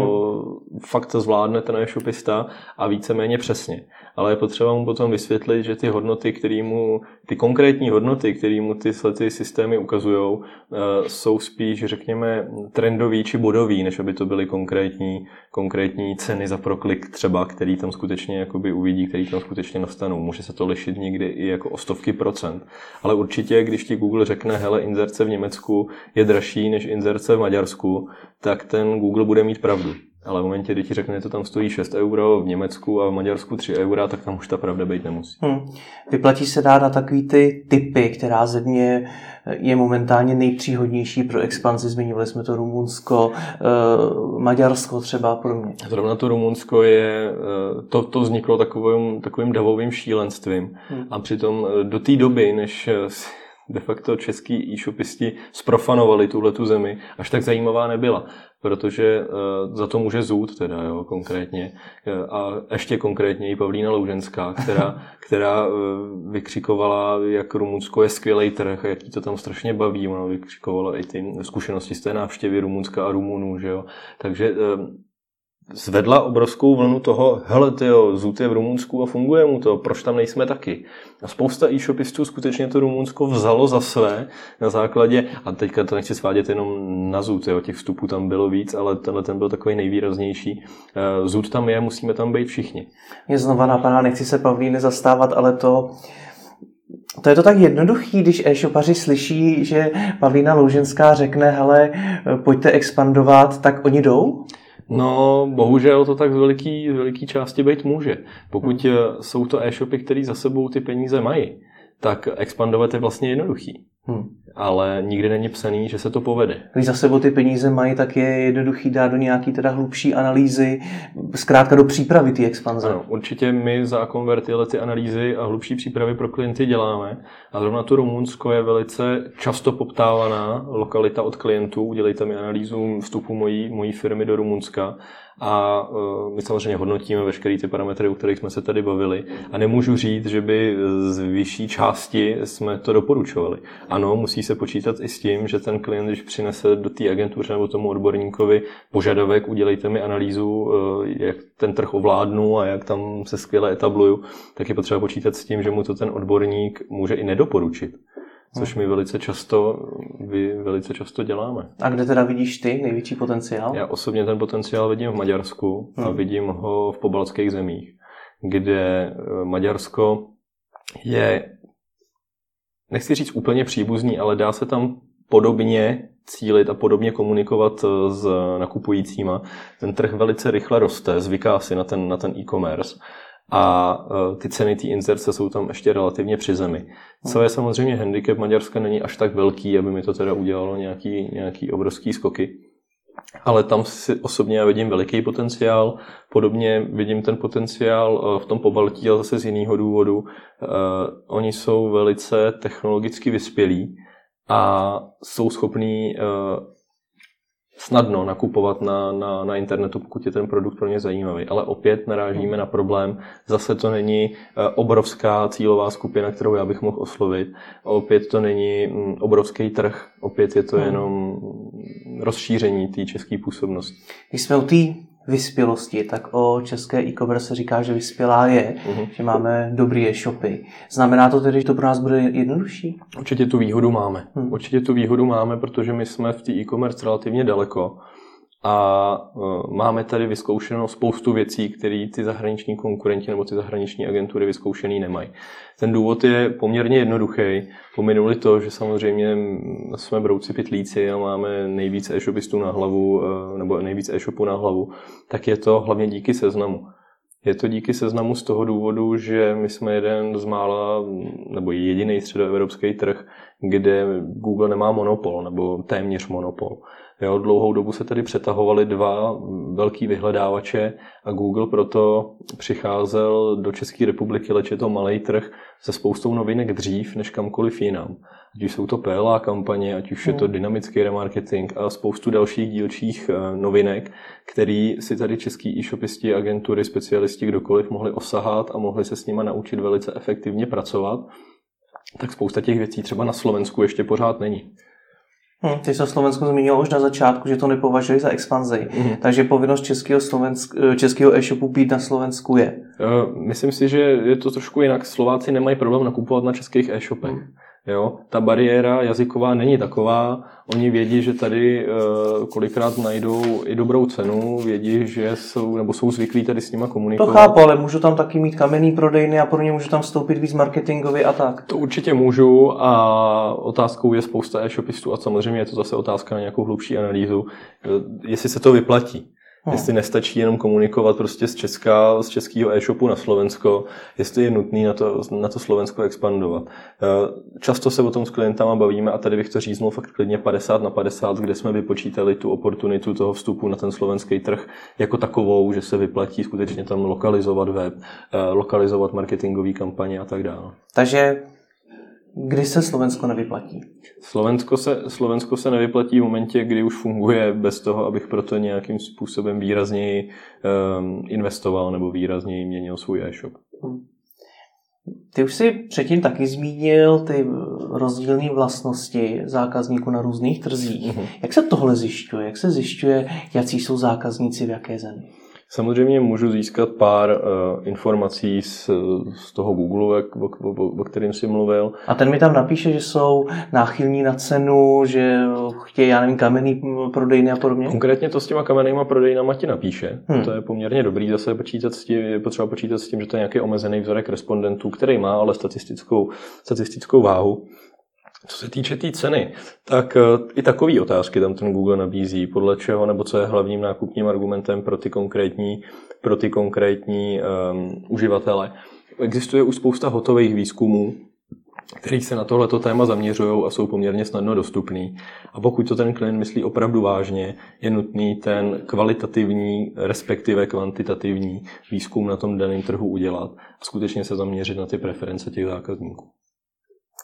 hmm. fakt zvládne ten e-shopista a víceméně přesně. Ale je potřeba mu potom vysvětlit, že ty hodnoty, který mu, ty konkrétní hodnoty, které mu ty, ty systémy ukazují, eh, jsou spíš, řekněme, trendový či bodový, než aby to byly konkrétní, konkrétní ceny za proklik třeba, který tam skutečně jakoby uvidí, který tam skutečně nastanou. Může se to lišit někdy i jako o stovky procent. Ale určitě, když ti Google řekne, hele, inzerce v Německu je dražší než inzerce v Maďarsku, tak ten Google bude mít pravdu. Ale v momentě, kdy ti řekne, že to tam stojí 6 euro v Německu a v Maďarsku 3 eura, tak tam už ta pravda být nemusí. Hmm. Vyplatí se dát na takový ty typy, která země je momentálně nejpříhodnější pro expanzi. Zmiňovali jsme to Rumunsko, eh, Maďarsko třeba a podobně. Zrovna to Rumunsko je, eh, to, to vzniklo takovým, takovým davovým šílenstvím. Hmm. A přitom eh, do té doby, než de facto český e-shopisti sprofanovali tuhle tu zemi, až tak zajímavá nebyla protože uh, za to může zůd teda, jo, konkrétně. A ještě konkrétně i Pavlína Louženská, která, která uh, vykřikovala, jak Rumunsko je skvělý trh jak to tam strašně baví. Ona vykřikovala i ty zkušenosti z té návštěvy Rumunska a Rumunů, že jo. Takže zvedla obrovskou vlnu toho, hele tyjo, Zut je v Rumunsku a funguje mu to, proč tam nejsme taky? A spousta e-shopistů skutečně to Rumunsko vzalo za své na základě, a teďka to nechci svádět jenom na Zut, jo, těch vstupů tam bylo víc, ale tenhle ten byl takový nejvýraznější. Eh, Zut tam je, musíme tam být všichni. Mě znova napadá, nechci se Pavlíny zastávat, ale to, to je to tak jednoduchý, když e-shopaři slyší, že Pavlína Louženská řekne, hele, pojďte expandovat, tak oni jdou? No, bohužel to tak z veliký, z veliký části být může. Pokud hmm. jsou to e-shopy, které za sebou ty peníze mají, tak expandovat je vlastně jednoduchý. Hmm. Ale nikdy není psaný, že se to povede. Když za sebou ty peníze mají, tak je jednoduchý dát do nějaký teda hlubší analýzy, zkrátka do přípravy té expanze. Ano, určitě my za Convert tyhle ty analýzy a hlubší přípravy pro klienty děláme. A zrovna to Rumunsko je velice často poptávaná lokalita od klientů. Udělejte mi analýzu vstupu mojí, mojí firmy do Rumunska a e, my samozřejmě hodnotíme veškeré ty parametry, o kterých jsme se tady bavili a nemůžu říct, že by z vyšší části jsme to doporučovali. Ano, musí se počítat i s tím, že ten klient, když přinese do té agentury nebo tomu odborníkovi požadavek, udělejte mi analýzu, e, jak ten trh ovládnu a jak tam se skvěle etabluju, tak je potřeba počítat s tím, že mu to ten odborník může i nedoporučit což my velice často, vy velice často děláme. A kde teda vidíš ty největší potenciál? Já osobně ten potenciál vidím v Maďarsku hmm. a vidím ho v pobaltských zemích, kde eh, Maďarsko je, nechci říct úplně příbuzný, ale dá se tam podobně cílit a podobně komunikovat eh, s nakupujícíma. Ten trh velice rychle roste, zvyká si na ten, na ten e-commerce a e, ty ceny té inzerce jsou tam ještě relativně při zemi. Co je samozřejmě handicap Maďarska není až tak velký, aby mi to teda udělalo nějaký, nějaký obrovský skoky. Ale tam si osobně já vidím veliký potenciál. Podobně vidím ten potenciál e, v tom pobaltí, ale zase z jiného důvodu. Uh, oni jsou velice technologicky vyspělí a jsou schopní snadno nakupovat na, na, na internetu, pokud je ten produkt pro ně zajímavý. Ale opět narážíme na problém, zase to není eh, obrovská cílová skupina, kterou já bych mohl oslovit. Opět to není mm, obrovský trh, opět je to hmm. jenom rozšíření té české působnosti. Když jsme u té vyspělosti, tak o české e-commerce se říká, že vyspělá je, uh-huh. že máme dobré e-shopy. Znamená to tedy, že to pro nás bude jednodušší? Určitě tu výhodu máme. Hmm. Určitě tu výhodu máme, protože my jsme v té e-commerce relativně daleko a uh, máme tady vyzkoušeno spoustu věcí, které ty zahraniční konkurenti nebo ty zahraniční agentury vyzkoušený nemají. Ten důvod je poměrně jednoduchý. Pominuli to, že samozřejmě jsme brouci pitlíci a máme nejvíc e-shopistů na hlavu, uh, nebo nejvíc e-shopů na hlavu, tak je to hlavně díky seznamu. Je to díky seznamu z toho důvodu, že my jsme jeden z mála, nebo jediný středoevropský trh, kde Google nemá monopol nebo téměř monopol. Jo, dlouhou dobu se tedy přetahovaly dva velký vyhledávače a Google proto přicházel do České republiky, leč je to malý trh, se spoustou novinek dřív než kamkoliv jinam. Ať už jsou to PLA kampaně, ať už je to hmm. dynamický remarketing a spoustu dalších dílčích eh, novinek, který si tady český e-shopisti, agentury, specialisti, kdokoliv mohli osahat a mohli se s nima naučit velice efektivně pracovat, tak spousta těch věcí třeba na Slovensku ještě pořád není. Hmm, ty se Slovensko zmínil už na začátku, že to nepovažuji za expanzi. Hmm. Takže povinnost českého, Slovensk, českého e-shopu být na Slovensku je. Myslím si, že je to trošku jinak. Slováci nemají problém nakupovat na českých e-shopech. Hmm. Jo, ta bariéra jazyková není taková. Oni vědí, že tady uh, kolikrát najdou i dobrou cenu, vědí, že jsou, nebo jsou zvyklí tady s nima komunikovat. To chápu, ale můžu tam taky mít kamenný prodejny a pro ně můžu tam vstoupit víc marketingově a tak. To určitě můžu a otázkou je spousta e-shopistů a samozřejmě je to zase otázka na nějakou hlubší analýzu, eh, jestli se to vyplatí. Hmm. Jestli nestačí jenom komunikovat prostě z Česka, z českého e-shopu na Slovensko, jestli je nutný na to, na to Slovensko expandovat. Eh, často se o tom s klientama bavíme a tady bych to říznul fakt klidně 50 na 50, kde jsme vypočítali tu oportunitu toho vstupu na ten slovenský trh jako takovou, že se vyplatí skutečně tam lokalizovat web, eh, lokalizovat marketingové kampaně a tak dále. Takže Kdy se Slovensko nevyplatí? Slovensko se, Slovensko se nevyplatí v momentě, kdy už funguje bez toho, abych proto nějakým způsobem výrazněji um, investoval nebo výrazněji měnil svůj e-shop. Hmm. Ty už si předtím taky zmínil ty rozdílné vlastnosti zákazníků na různých trzích. Mm-hmm. Jak se tohle zjišťuje? Jak se zjišťuje, jaký jsou zákazníci v jaké zemi? Samozřejmě můžu získat pár uh, informací z, z toho Google, o, o, o kterým jsi mluvil. A ten mi tam napíše, že jsou náchylní na cenu, že chtějí, já nevím, kamenný prodejny a podobně? Konkrétně to s těma kamennýma prodejnama ti napíše. Hmm. To je poměrně dobrý. Zase počítat s tím, je potřeba počítat s tím, že to je nějaký omezený vzorek respondentů, který má ale statistickou, statistickou váhu. Co se týče té tý ceny, tak eh, i takové otázky tam ten Google nabízí, podle čeho nebo co je hlavním nákupním argumentem pro ty konkrétní, pro ty konkrétní um, uživatele. Existuje už spousta hotových výzkumů, který se na tohleto téma zaměřují a jsou poměrně snadno dostupný. A pokud to ten klient myslí opravdu vážně, je nutný ten kvalitativní, respektive kvantitativní výzkum na tom daném trhu udělat a skutečně se zaměřit na ty preference těch zákazníků.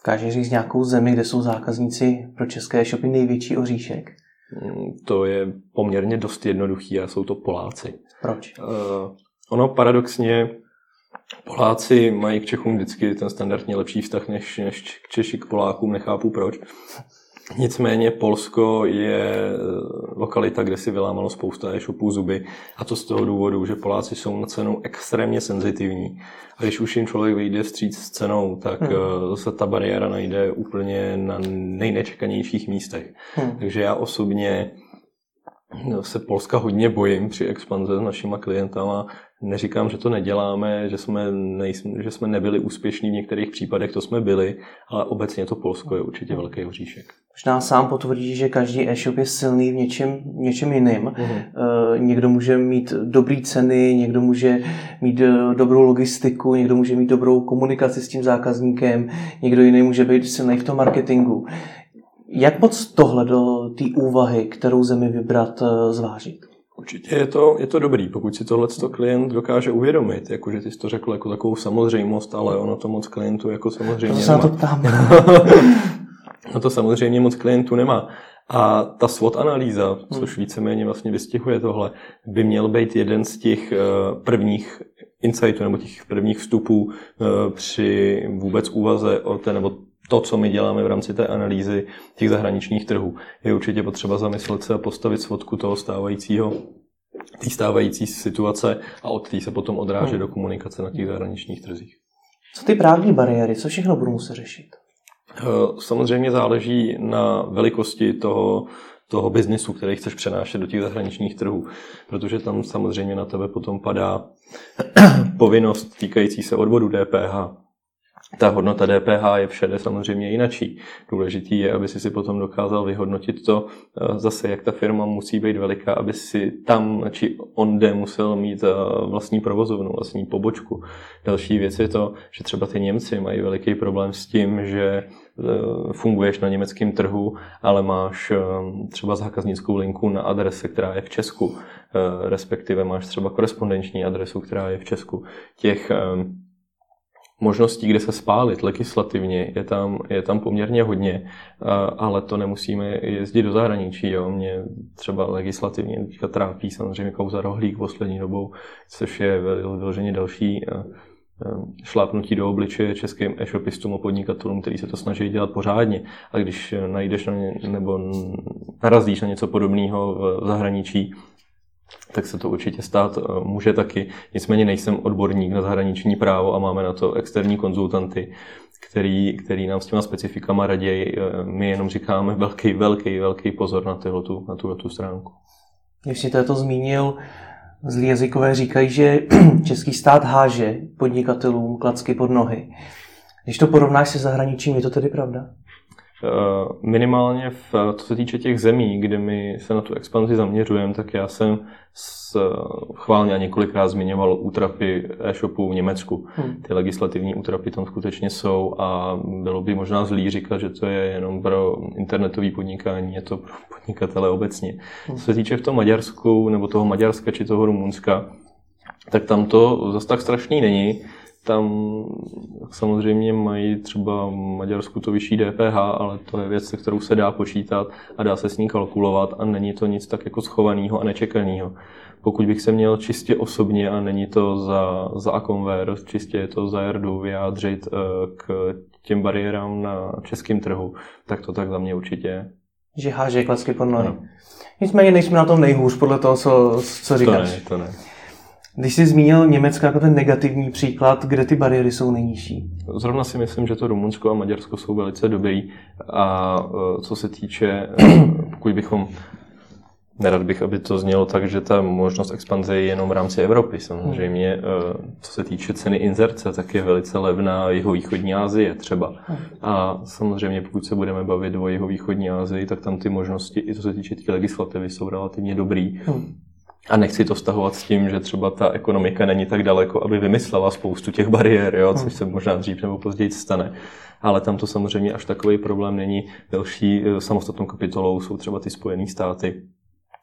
Dokáže říct nějakou zemi, kde jsou zákazníci pro české shopy největší oříšek? Mm, to je poměrně dost jednoduchý a jsou to Poláci. Proč? Uh, ono paradoxně Poláci mají k Čechům vždycky ten standardně lepší vztah než, než Češi k Polákům, nechápu proč. Nicméně Polsko je eh, lokalita, kde si vylámalo spousta e-shopů zuby a to z toho důvodu, že Poláci jsou na cenu extrémně senzitivní. A když už jim člověk vyjde vstříc s cenou, tak hmm. se ta bariéra najde úplně na nejnečekanějších místech. Hmm. Takže já osobně se Polska hodně bojím při expanze s našima klientama. Neříkám, že to neděláme, že jsme, nejsme, že jsme nebyli úspěšní v některých případech, to jsme byli, ale obecně to Polsko je určitě velký hříšek. Možná sám potvrdí, že každý e-shop je silný v něčem, něčem jiným. Mm-hmm. E, někdo může mít dobré ceny, někdo může mít eh, dobrou logistiku, někdo může mít dobrou komunikaci s tím zákazníkem, někdo jiný může být silný v tom marketingu. Jak moc tohle do té úvahy, kterou zemi vybrat, eh, zvážit? Určitě je to, je to dobrý, pokud si tohle klient dokáže uvědomit, jakože ty jsi to řekl jako takovou samozřejmost, ale ono to moc klientů jako samozřejmě to se to ptám. no to samozřejmě moc klientů nemá. A ta SWOT analýza, což víceméně vlastně vystihuje tohle, by měl být jeden z těch eh, prvních insightů nebo těch prvních vstupů eh, při vůbec úvaze o té, nebo to, co my děláme v rámci té analýzy těch zahraničních trhů. Je určitě potřeba zamyslet se a postavit svodku toho stávajícího té stávající situace a od té se potom odráží hmm. do komunikace na těch zahraničních trzích. Co ty právní bariéry, co všechno budou muset řešit? Eh, samozřejmě záleží na velikosti toho, toho biznisu, který chceš přenášet do těch zahraničních trhů, protože tam samozřejmě na tebe potom padá povinnost týkající se odvodu DPH, ta hodnota DPH je všade samozřejmě jinačí. Důležitý je, aby si si potom dokázal vyhodnotit to eh, zase, jak ta firma musí být veliká, aby si tam či onde musel mít eh, vlastní provozovnu, vlastní pobočku. Další věc je to, že třeba ty Němci mají veliký problém s tím, že eh, funguješ na německém trhu, ale máš třeba zákaznickou linku na adrese, která je v Česku, respektive máš třeba korespondenční adresu, která je v Česku. Těch možností, kde se spálit legislativně, je tam, je tam poměrně hodně, ale to nemusíme jezdit do zahraničí. Jo. Mě třeba legislativně teďka trápí samozřejmě kauza rohlík poslední dobou, což je vyloženě další šlápnutí do obličeje českým e-shopistům a podnikatelům, kteří se to snaží dělat pořádně. A když najdeš na ně, nebo narazíš na něco podobného v zahraničí, tak se to určitě stát eh, může taky. Nicméně nejsem odborník na zahraniční právo a máme na to externí konzultanty, který, který nám s těma specifikama raději. Eh, my jenom říkáme velký, velký, velký pozor na, tyhletu, na tuhle tu stránku. Když si to zmínil, zlí jazykové říkají, že český stát háže podnikatelům klacky pod nohy. Když to porovnáš se zahraničím, je to tedy pravda? Eh, minimálně v, co se týče těch zemí, kde my se na tu expanzi zaměřujeme, tak já jsem s, chválně a několikrát zmiňoval útrapy e-shopu v Německu. Hmm. Ty legislativní útrapy tam skutečně jsou a bylo by možná zlý říkat, že to je jenom pro internetové podnikání, je to pro podnikatele obecně. Hmm. Co se týče v tom Maďarsku, nebo toho Maďarska či toho Rumunska, tak tam to zase tak strašný není tam samozřejmě mají třeba v Maďarsku to vyšší DPH, ale to je věc, se kterou se dá počítat a dá se s ní kalkulovat a není to nic tak jako schovaného a nečekaného. Pokud bych se měl čistě osobně a není to za, za Akonver, čistě je to za Jardu vyjádřit eh, k těm bariérám na českém trhu, tak to tak za mě určitě Že háže klacky pod nohy. Nicméně nejsme na tom nejhůř podle toho, co, co říkáš. To ne, to ne. Když jsi zmínil Německo jako ten negativní příklad, kde ty bariéry jsou nejnižší? Zrovna si myslím, že to Rumunsko a Maďarsko jsou velice dobrý. A e, co se týče, e, pokud bychom Nerad bych, aby to znělo tak, že ta možnost expanze je jenom v rámci Evropy. Samozřejmě, e, co se týče ceny inzerce, tak je velice levná jeho východní Asie třeba. A samozřejmě, pokud se budeme bavit o jeho východní Asii, tak tam ty možnosti, i co se týče té legislativy, jsou relativně dobrý. A nechci to vztahovat s tím, že třeba ta ekonomika není tak daleko, aby vymyslela spoustu těch bariér, jo, což se možná dřív nebo později stane. Ale tam to samozřejmě až takový problém není. Další eh, samostatnou kapitolou jsou třeba ty Spojené státy,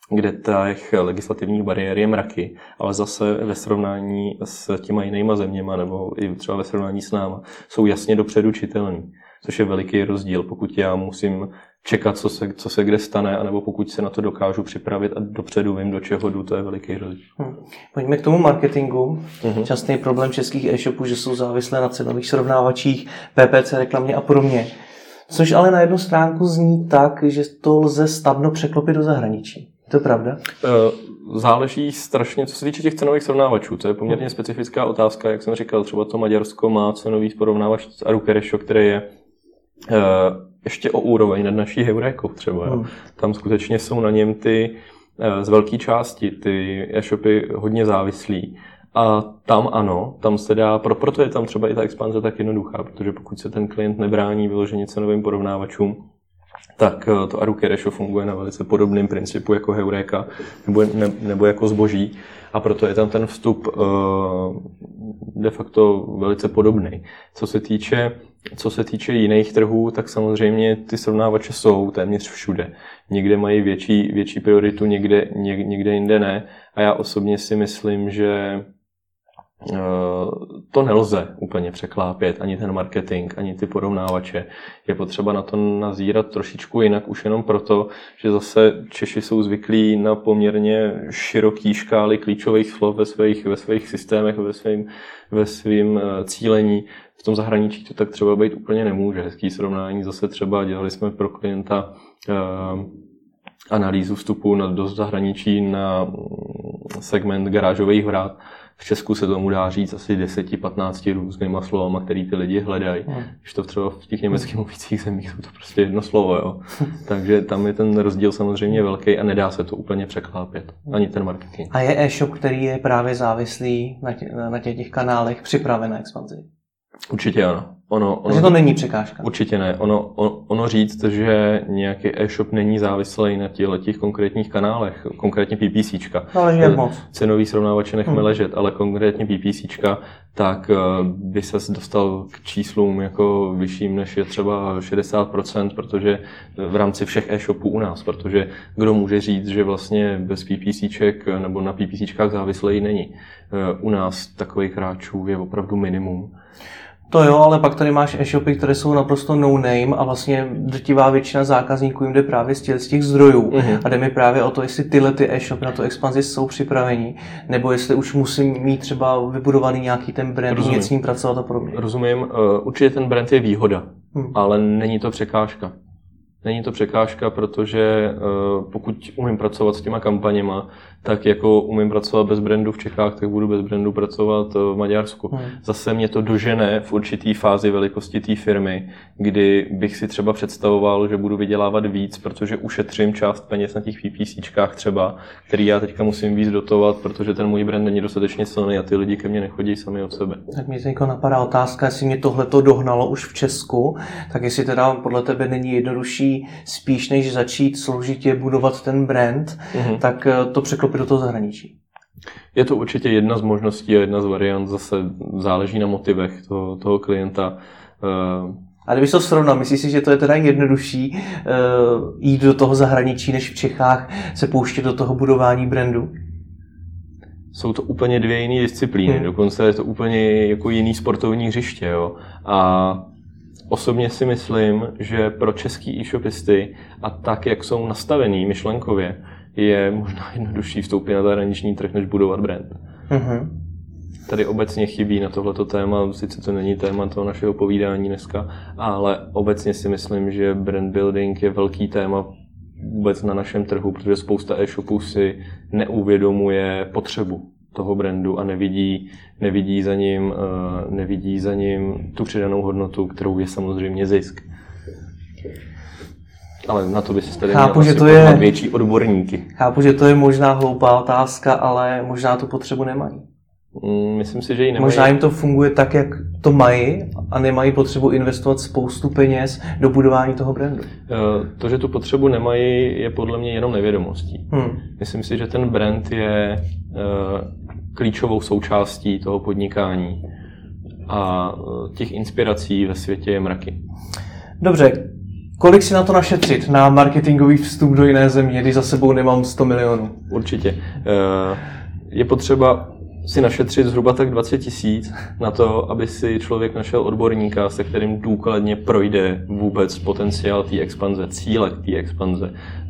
kde těch legislativních bariér je mraky, ale zase ve srovnání s těma jinýma zeměma nebo i třeba ve srovnání s náma jsou jasně dopředu čitelný, což je veliký rozdíl. Pokud já musím čekat, co se, co se kde stane, anebo pokud se na to dokážu připravit a dopředu vím, do čeho jdu, to je veliký rozdíl. Hmm. Pojďme k tomu marketingu. Hmm. Častý problém českých e-shopů, že jsou závislé na cenových srovnávačích, PPC reklamě a podobně. Což ale na jednu stránku zní tak, že to lze snadno překlopit do zahraničí. Je to pravda? Eh, záleží strašně, co se týče těch cenových srovnávačů. To je poměrně hmm. specifická otázka, jak jsem říkal, třeba to Maďarsko má cenový porovnávač Arukeresho, který je eh, ještě o úroveň nad naší heurékou třeba. Hmm. Tam skutečně jsou na něm ty eh, z velké části ty e-shopy hodně závislí. A tam ano, tam se dá, pro, proto je tam třeba i ta expanze tak jednoduchá, protože pokud se ten klient nebrání vyloženě cenovým porovnávačům, tak eh, to Aruke Resho funguje na velice podobném principu jako Heureka nebo, ne, nebo jako zboží a proto je tam ten vstup uh, de facto velice podobný. Co se týče co se týče jiných trhů, tak samozřejmě ty srovnávače jsou téměř všude. Někde mají větší, větší prioritu, někde, někde jinde ne. A já osobně si myslím, že Eh, to nelze úplně překlápět, ani ten marketing, ani ty porovnávače. Je potřeba na to nazírat trošičku jinak, už jenom proto, že zase Češi jsou zvyklí na poměrně široký škály klíčových slov ve svých, ve svých systémech, ve svým, ve svým eh, cílení. V tom zahraničí to tak třeba být úplně nemůže. Hezký srovnání zase třeba dělali jsme pro klienta uh, analýzu vstupu na, do zahraničí na mm, segment garážových vrát v Česku se tomu dá říct asi 10-15 různýma slovama, který ty lidi hledají. Hmm. Když to třeba v těch německých mluvících zemích jsou to prostě jedno slovo. Jo. Takže tam je ten rozdíl samozřejmě velký a nedá se to úplně překlápět. Ani ten marketing. A je e-shop, který je právě závislý na, tě, na těch, těch kanálech připraven na expanzi? Určitě ano. Ono, ono, Takže to není překážka. Určitě ne. Ono, on, ono říct, že nějaký e-shop není závislý na těch konkrétních kanálech, konkrétně PPCčka. No, ale jak moc. Cenový srovnávače nechme hmm. ležet, ale konkrétně PPCčka, tak eh, by se dostal k číslům jako vyšším než je třeba 60%, protože v rámci všech e-shopů u nás, protože kdo může říct, že vlastně bez PPCček nebo na PPCčkách závislý není. Eh, u nás takových hráčů je opravdu minimum. To jo, ale pak tady máš e-shopy, které jsou naprosto no name a vlastně drtivá většina zákazníků jim jde právě z těch, z těch zdrojů. Uh-huh. A jde mi právě o to, jestli tyhle ty e-shopy na tu expanzi jsou připraveni, nebo jestli už musím mít třeba vybudovaný nějaký ten brand, Rozumím. s ním pracovat a podobně. Rozumím, uh, určitě ten brand je výhoda, hmm. ale není to překážka. Není to překážka, protože uh, pokud umím pracovat s těma kampaněma, tak jako umím pracovat bez brandu v Čechách, tak budu bez brandu pracovat v Maďarsku. Hmm. Zase mě to dožene v určitý fázi velikosti té firmy, kdy bych si třeba představoval, že budu vydělávat víc, protože ušetřím část peněz na těch PPCčkách třeba, který já teďka musím víc dotovat, protože ten můj brand není dostatečně silný a ty lidi ke mně nechodí sami od sebe. Tak mě teď napadá otázka, jestli mě tohle to dohnalo už v Česku, tak jestli teda podle tebe není jednodušší spíš než začít složitě budovat ten brand, hmm tak eh, to překlopit do toho zahraničí? Je to určitě jedna z možností a jedna z variant. Zase záleží na motivech toho, toho klienta. A kdybych to srovnal, myslíš si, že to je teda jednodušší uh, jít do toho zahraničí, než v Čechách se pouštět do toho budování brandu? Jsou to úplně dvě jiné disciplíny, hmm. dokonce je to úplně jako jiný sportovní hřiště. Jo? A osobně si myslím, že pro český e-shopisty a tak, jak jsou nastavený myšlenkově, je možná jednodušší vstoupit na zahraniční trh, než budovat brand. Mm-hmm. Tady obecně chybí na tohleto téma, sice to není téma toho našeho povídání dneska, ale obecně si myslím, že brand building je velký téma vůbec na našem trhu, protože spousta e-shopů si neuvědomuje potřebu toho brandu a nevidí, nevidí, za ním, eh, nevidí za ním tu přidanou hodnotu, kterou je samozřejmě zisk. Ale na to by si tady Chápu, měl že to je větší odborníky. Chápu, že to je možná hloupá otázka, ale možná tu potřebu nemají. Mm, myslím si, že ji nemají. Možná jim to funguje tak, jak to mají a nemají potřebu investovat spoustu peněz do budování toho brandu. Eh, to, že tu potřebu nemají, je podle mě jenom nevědomostí. Hmm. Myslím si, že ten brand je eh, klíčovou součástí toho podnikání a eh, těch inspirací ve světě je mraky. Dobře, Kolik si na to našetřit, na marketingový vstup do jiné země, když za sebou nemám 100 milionů? Určitě. Je potřeba si našetřit zhruba tak 20 tisíc na to, aby si člověk našel odborníka, se kterým důkladně projde vůbec potenciál té expanze, cíle té expanze, eh,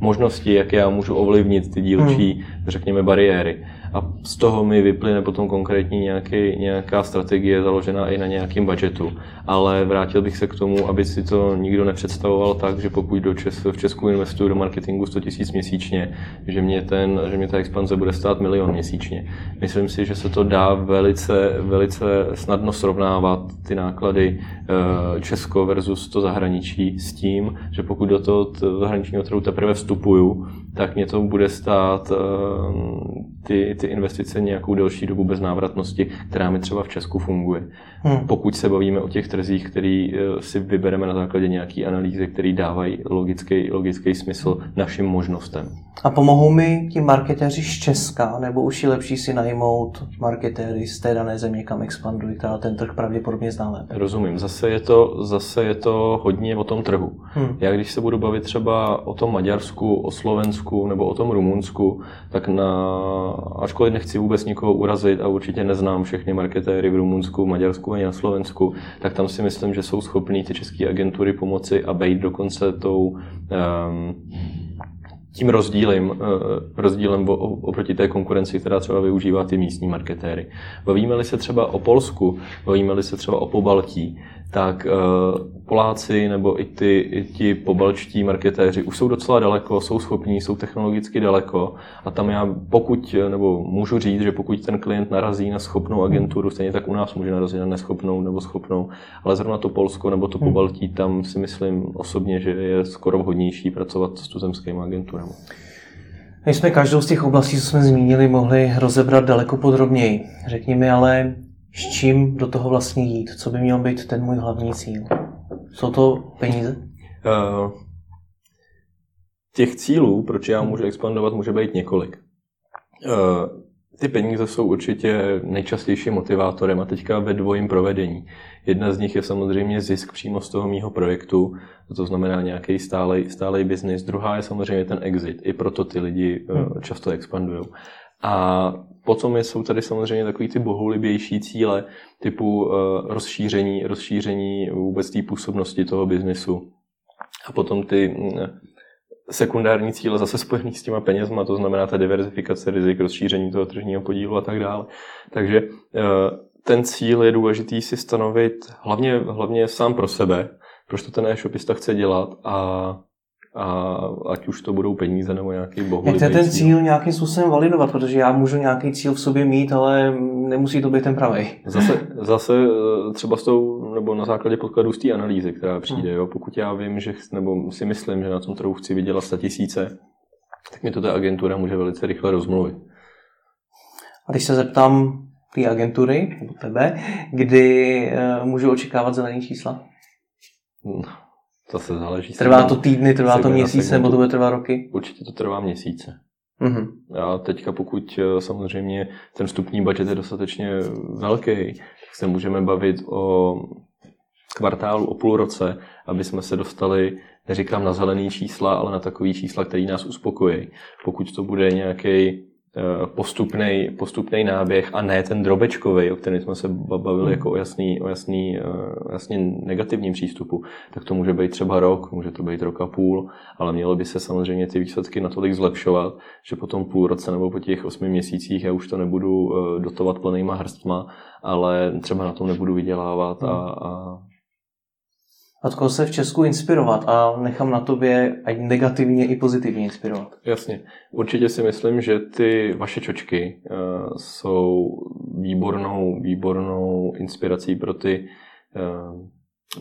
možnosti, jak já můžu ovlivnit ty dílčí, hmm. řekněme, bariéry a z toho mi vyplyne potom konkrétní nějaký, nějaká strategie založená i na nějakém budgetu. Ale vrátil bych se k tomu, aby si to nikdo nepředstavoval tak, že pokud do Čes, v Česku investuju do marketingu 100 000 měsíčně, že mě, ten, že mě ta expanze bude stát milion měsíčně. Myslím si, že se to dá velice, velice snadno srovnávat ty náklady eh, Česko versus to zahraničí s tím, že pokud do toho zahraničního trhu teprve vstupuju, tak mě to bude stát eh, ty, ty investice nějakou delší dobu bez návratnosti, která mi třeba v Česku funguje. Hmm. Pokud se bavíme o těch trzích, který eh, si vybereme na základě nějaké analýzy, které dávají logický, logický smysl našim možnostem. A pomohou mi ti marketéři z Česka, nebo už je lepší si najmout marketéry z té dané země, kam expandují, která ten trh pravděpodobně zná lépe? Rozumím. Zase je to, zase je to hodně o tom trhu. Hmm. Já když se budu bavit třeba o tom Maďarsku, o Slovensku nebo o tom Rumunsku, tak na, ačkoliv nechci vůbec nikoho urazit a určitě neznám všechny marketéry v Rumunsku, Maďarsku ani na Slovensku, tak tam si myslím, že jsou schopní ty české agentury pomoci a být dokonce tou um, tím rozdílem, eh, rozdílem oproti té konkurenci, která třeba využívá ty místní marketéry. Bavíme-li se třeba o Polsku, bavíme-li se třeba o Pobaltí, tak uh, Poláci nebo i, ty, i ti pobalčtí marketéři už jsou docela daleko, jsou schopní, jsou technologicky daleko a tam já pokud, nebo můžu říct, že pokud ten klient narazí na schopnou agenturu, stejně tak u nás může narazit na neschopnou nebo schopnou, ale zrovna to Polsko nebo to hmm. Pobaltí, tam si myslím osobně, že je skoro vhodnější pracovat s tuzemskými agenturami. My jsme každou z těch oblastí, co jsme zmínili, mohli rozebrat daleko podrobněji. Řekni mi ale, s čím do toho vlastně jít? Co by měl být ten můj hlavní cíl? Jsou to peníze? Uh, těch cílů, proč já můžu expandovat, může být několik. Uh, ty peníze jsou určitě nejčastějším motivátorem a teďka ve dvojím provedení. Jedna z nich je samozřejmě zisk přímo z toho mýho projektu, to znamená nějaký stálej, stálej biznis. Druhá je samozřejmě ten exit, i proto ty lidi hmm. často expandují. A potom jsou tady samozřejmě takový ty bohulibější cíle typu uh, rozšíření, rozšíření vůbec té působnosti toho biznesu. A potom ty mm, sekundární cíle zase spojený s těma penězma, to znamená ta diverzifikace rizik, rozšíření toho tržního podílu a tak dále. Takže uh, ten cíl je důležitý si stanovit hlavně, hlavně sám pro sebe, proč to ten e-shopista chce dělat a a ať už to budou peníze nebo nějaký bohu. Jak ten cíl nějakým způsobem validovat, protože já můžu nějaký cíl v sobě mít, ale nemusí to být ten pravý. Zase, zase eh, třeba s tou, nebo na základě podkladů z té analýzy, která přijde, hmm. jo, pokud já vím, že, nebo si myslím, že na tom trhu chci vydělat 100 tisíce, tak mi to ta agentura může velice rychle rozmluvit. A když se zeptám té agentury, nebo tebe, kdy uh, můžu očekávat zelený čísla? No to se záleží. Trvá to týdny, trvá to měsíce, nebo to bude trvat roky? Určitě to trvá měsíce. Mm-hmm. A teďka pokud eh, samozřejmě ten vstupní budget je dostatečně velký, tak se můžeme bavit o kvartálu, o půl roce, aby jsme se dostali, neříkám na zelený čísla, ale na takový čísla, který nás uspokojí. Pokud to bude nějaký postupný, eh, postupný náběh a ne ten drobečkový, o kterém jsme se bavili hmm. jako o jasný, o jasný, eh, jasně negativním přístupu, tak to může být třeba rok, může to být rok a půl, ale mělo by se samozřejmě ty výsledky natolik zlepšovat, že po tom půl roce nebo po těch osmi měsících já už to nebudu eh, dotovat plnýma hrstma, ale třeba na tom nebudu vydělávat a, hmm. A koho se v Česku inspirovat a nechám na tobě ať negativně i pozitivně inspirovat. Jasně. Určitě si myslím, že ty vaše čočky uh, jsou výbornou, výbornou inspirací pro ty uh,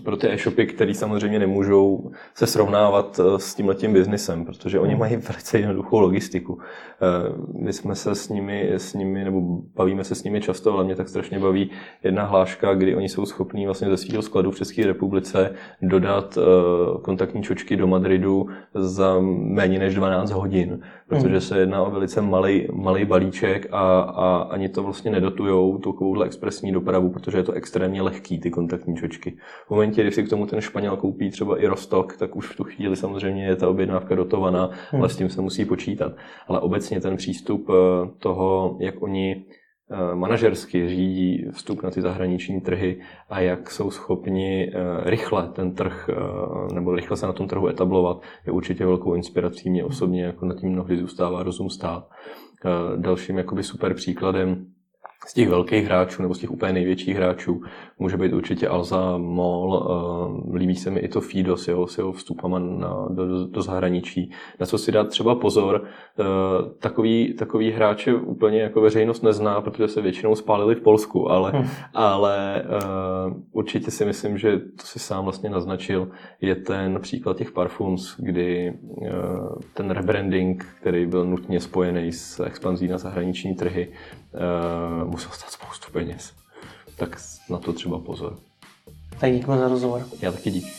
pro ty e-shopy, které samozřejmě nemůžou se srovnávat eh, s tím letím biznisem, protože oni hmm. mají velice jednoduchou logistiku. Eh, my jsme se s nimi, s nimi, nebo bavíme se s nimi často, ale mě tak strašně baví jedna hláška, kdy oni jsou schopní vlastně ze svého skladu v České republice dodat eh, kontaktní čočky do Madridu za méně než 12 hodin, protože hmm. se jedná o velice malý, balíček a, a ani to vlastně nedotujou takovouhle expresní dopravu, protože je to extrémně lehký, ty kontaktní čočky. V momentě, kdy si k tomu ten Španěl koupí třeba i Rostok, tak už v tu chvíli samozřejmě je ta objednávka dotovaná, hmm. ale s tím se musí počítat. Ale obecně ten přístup eh, toho, jak oni manažersky řídí vstup na ty zahraniční trhy a jak jsou schopni eh, rychle ten trh, nebo rychle se na tom trhu etablovat, je určitě velkou inspirací. Mě osobně jako na tím mnohdy zůstává rozum stát. Dalším jakoby super příkladem z těch velkých hráčů nebo z těch úplně největších hráčů může být určitě Alza, MOL, uh, líbí se mi i to Fido s jeho, s jeho vstupama na, do, do zahraničí. Na co si dát třeba pozor, uh, takový, takový hráče úplně jako veřejnost nezná, protože se většinou spálili v Polsku, ale, hmm. ale uh, určitě si myslím, že to si sám vlastně naznačil, je ten příklad těch parfums, kdy ten rebranding, který byl nutně spojený s expanzí na zahraniční trhy, musel stát spoustu peněz. Tak na to třeba pozor. Tak díky za rozhovor. Já taky díky.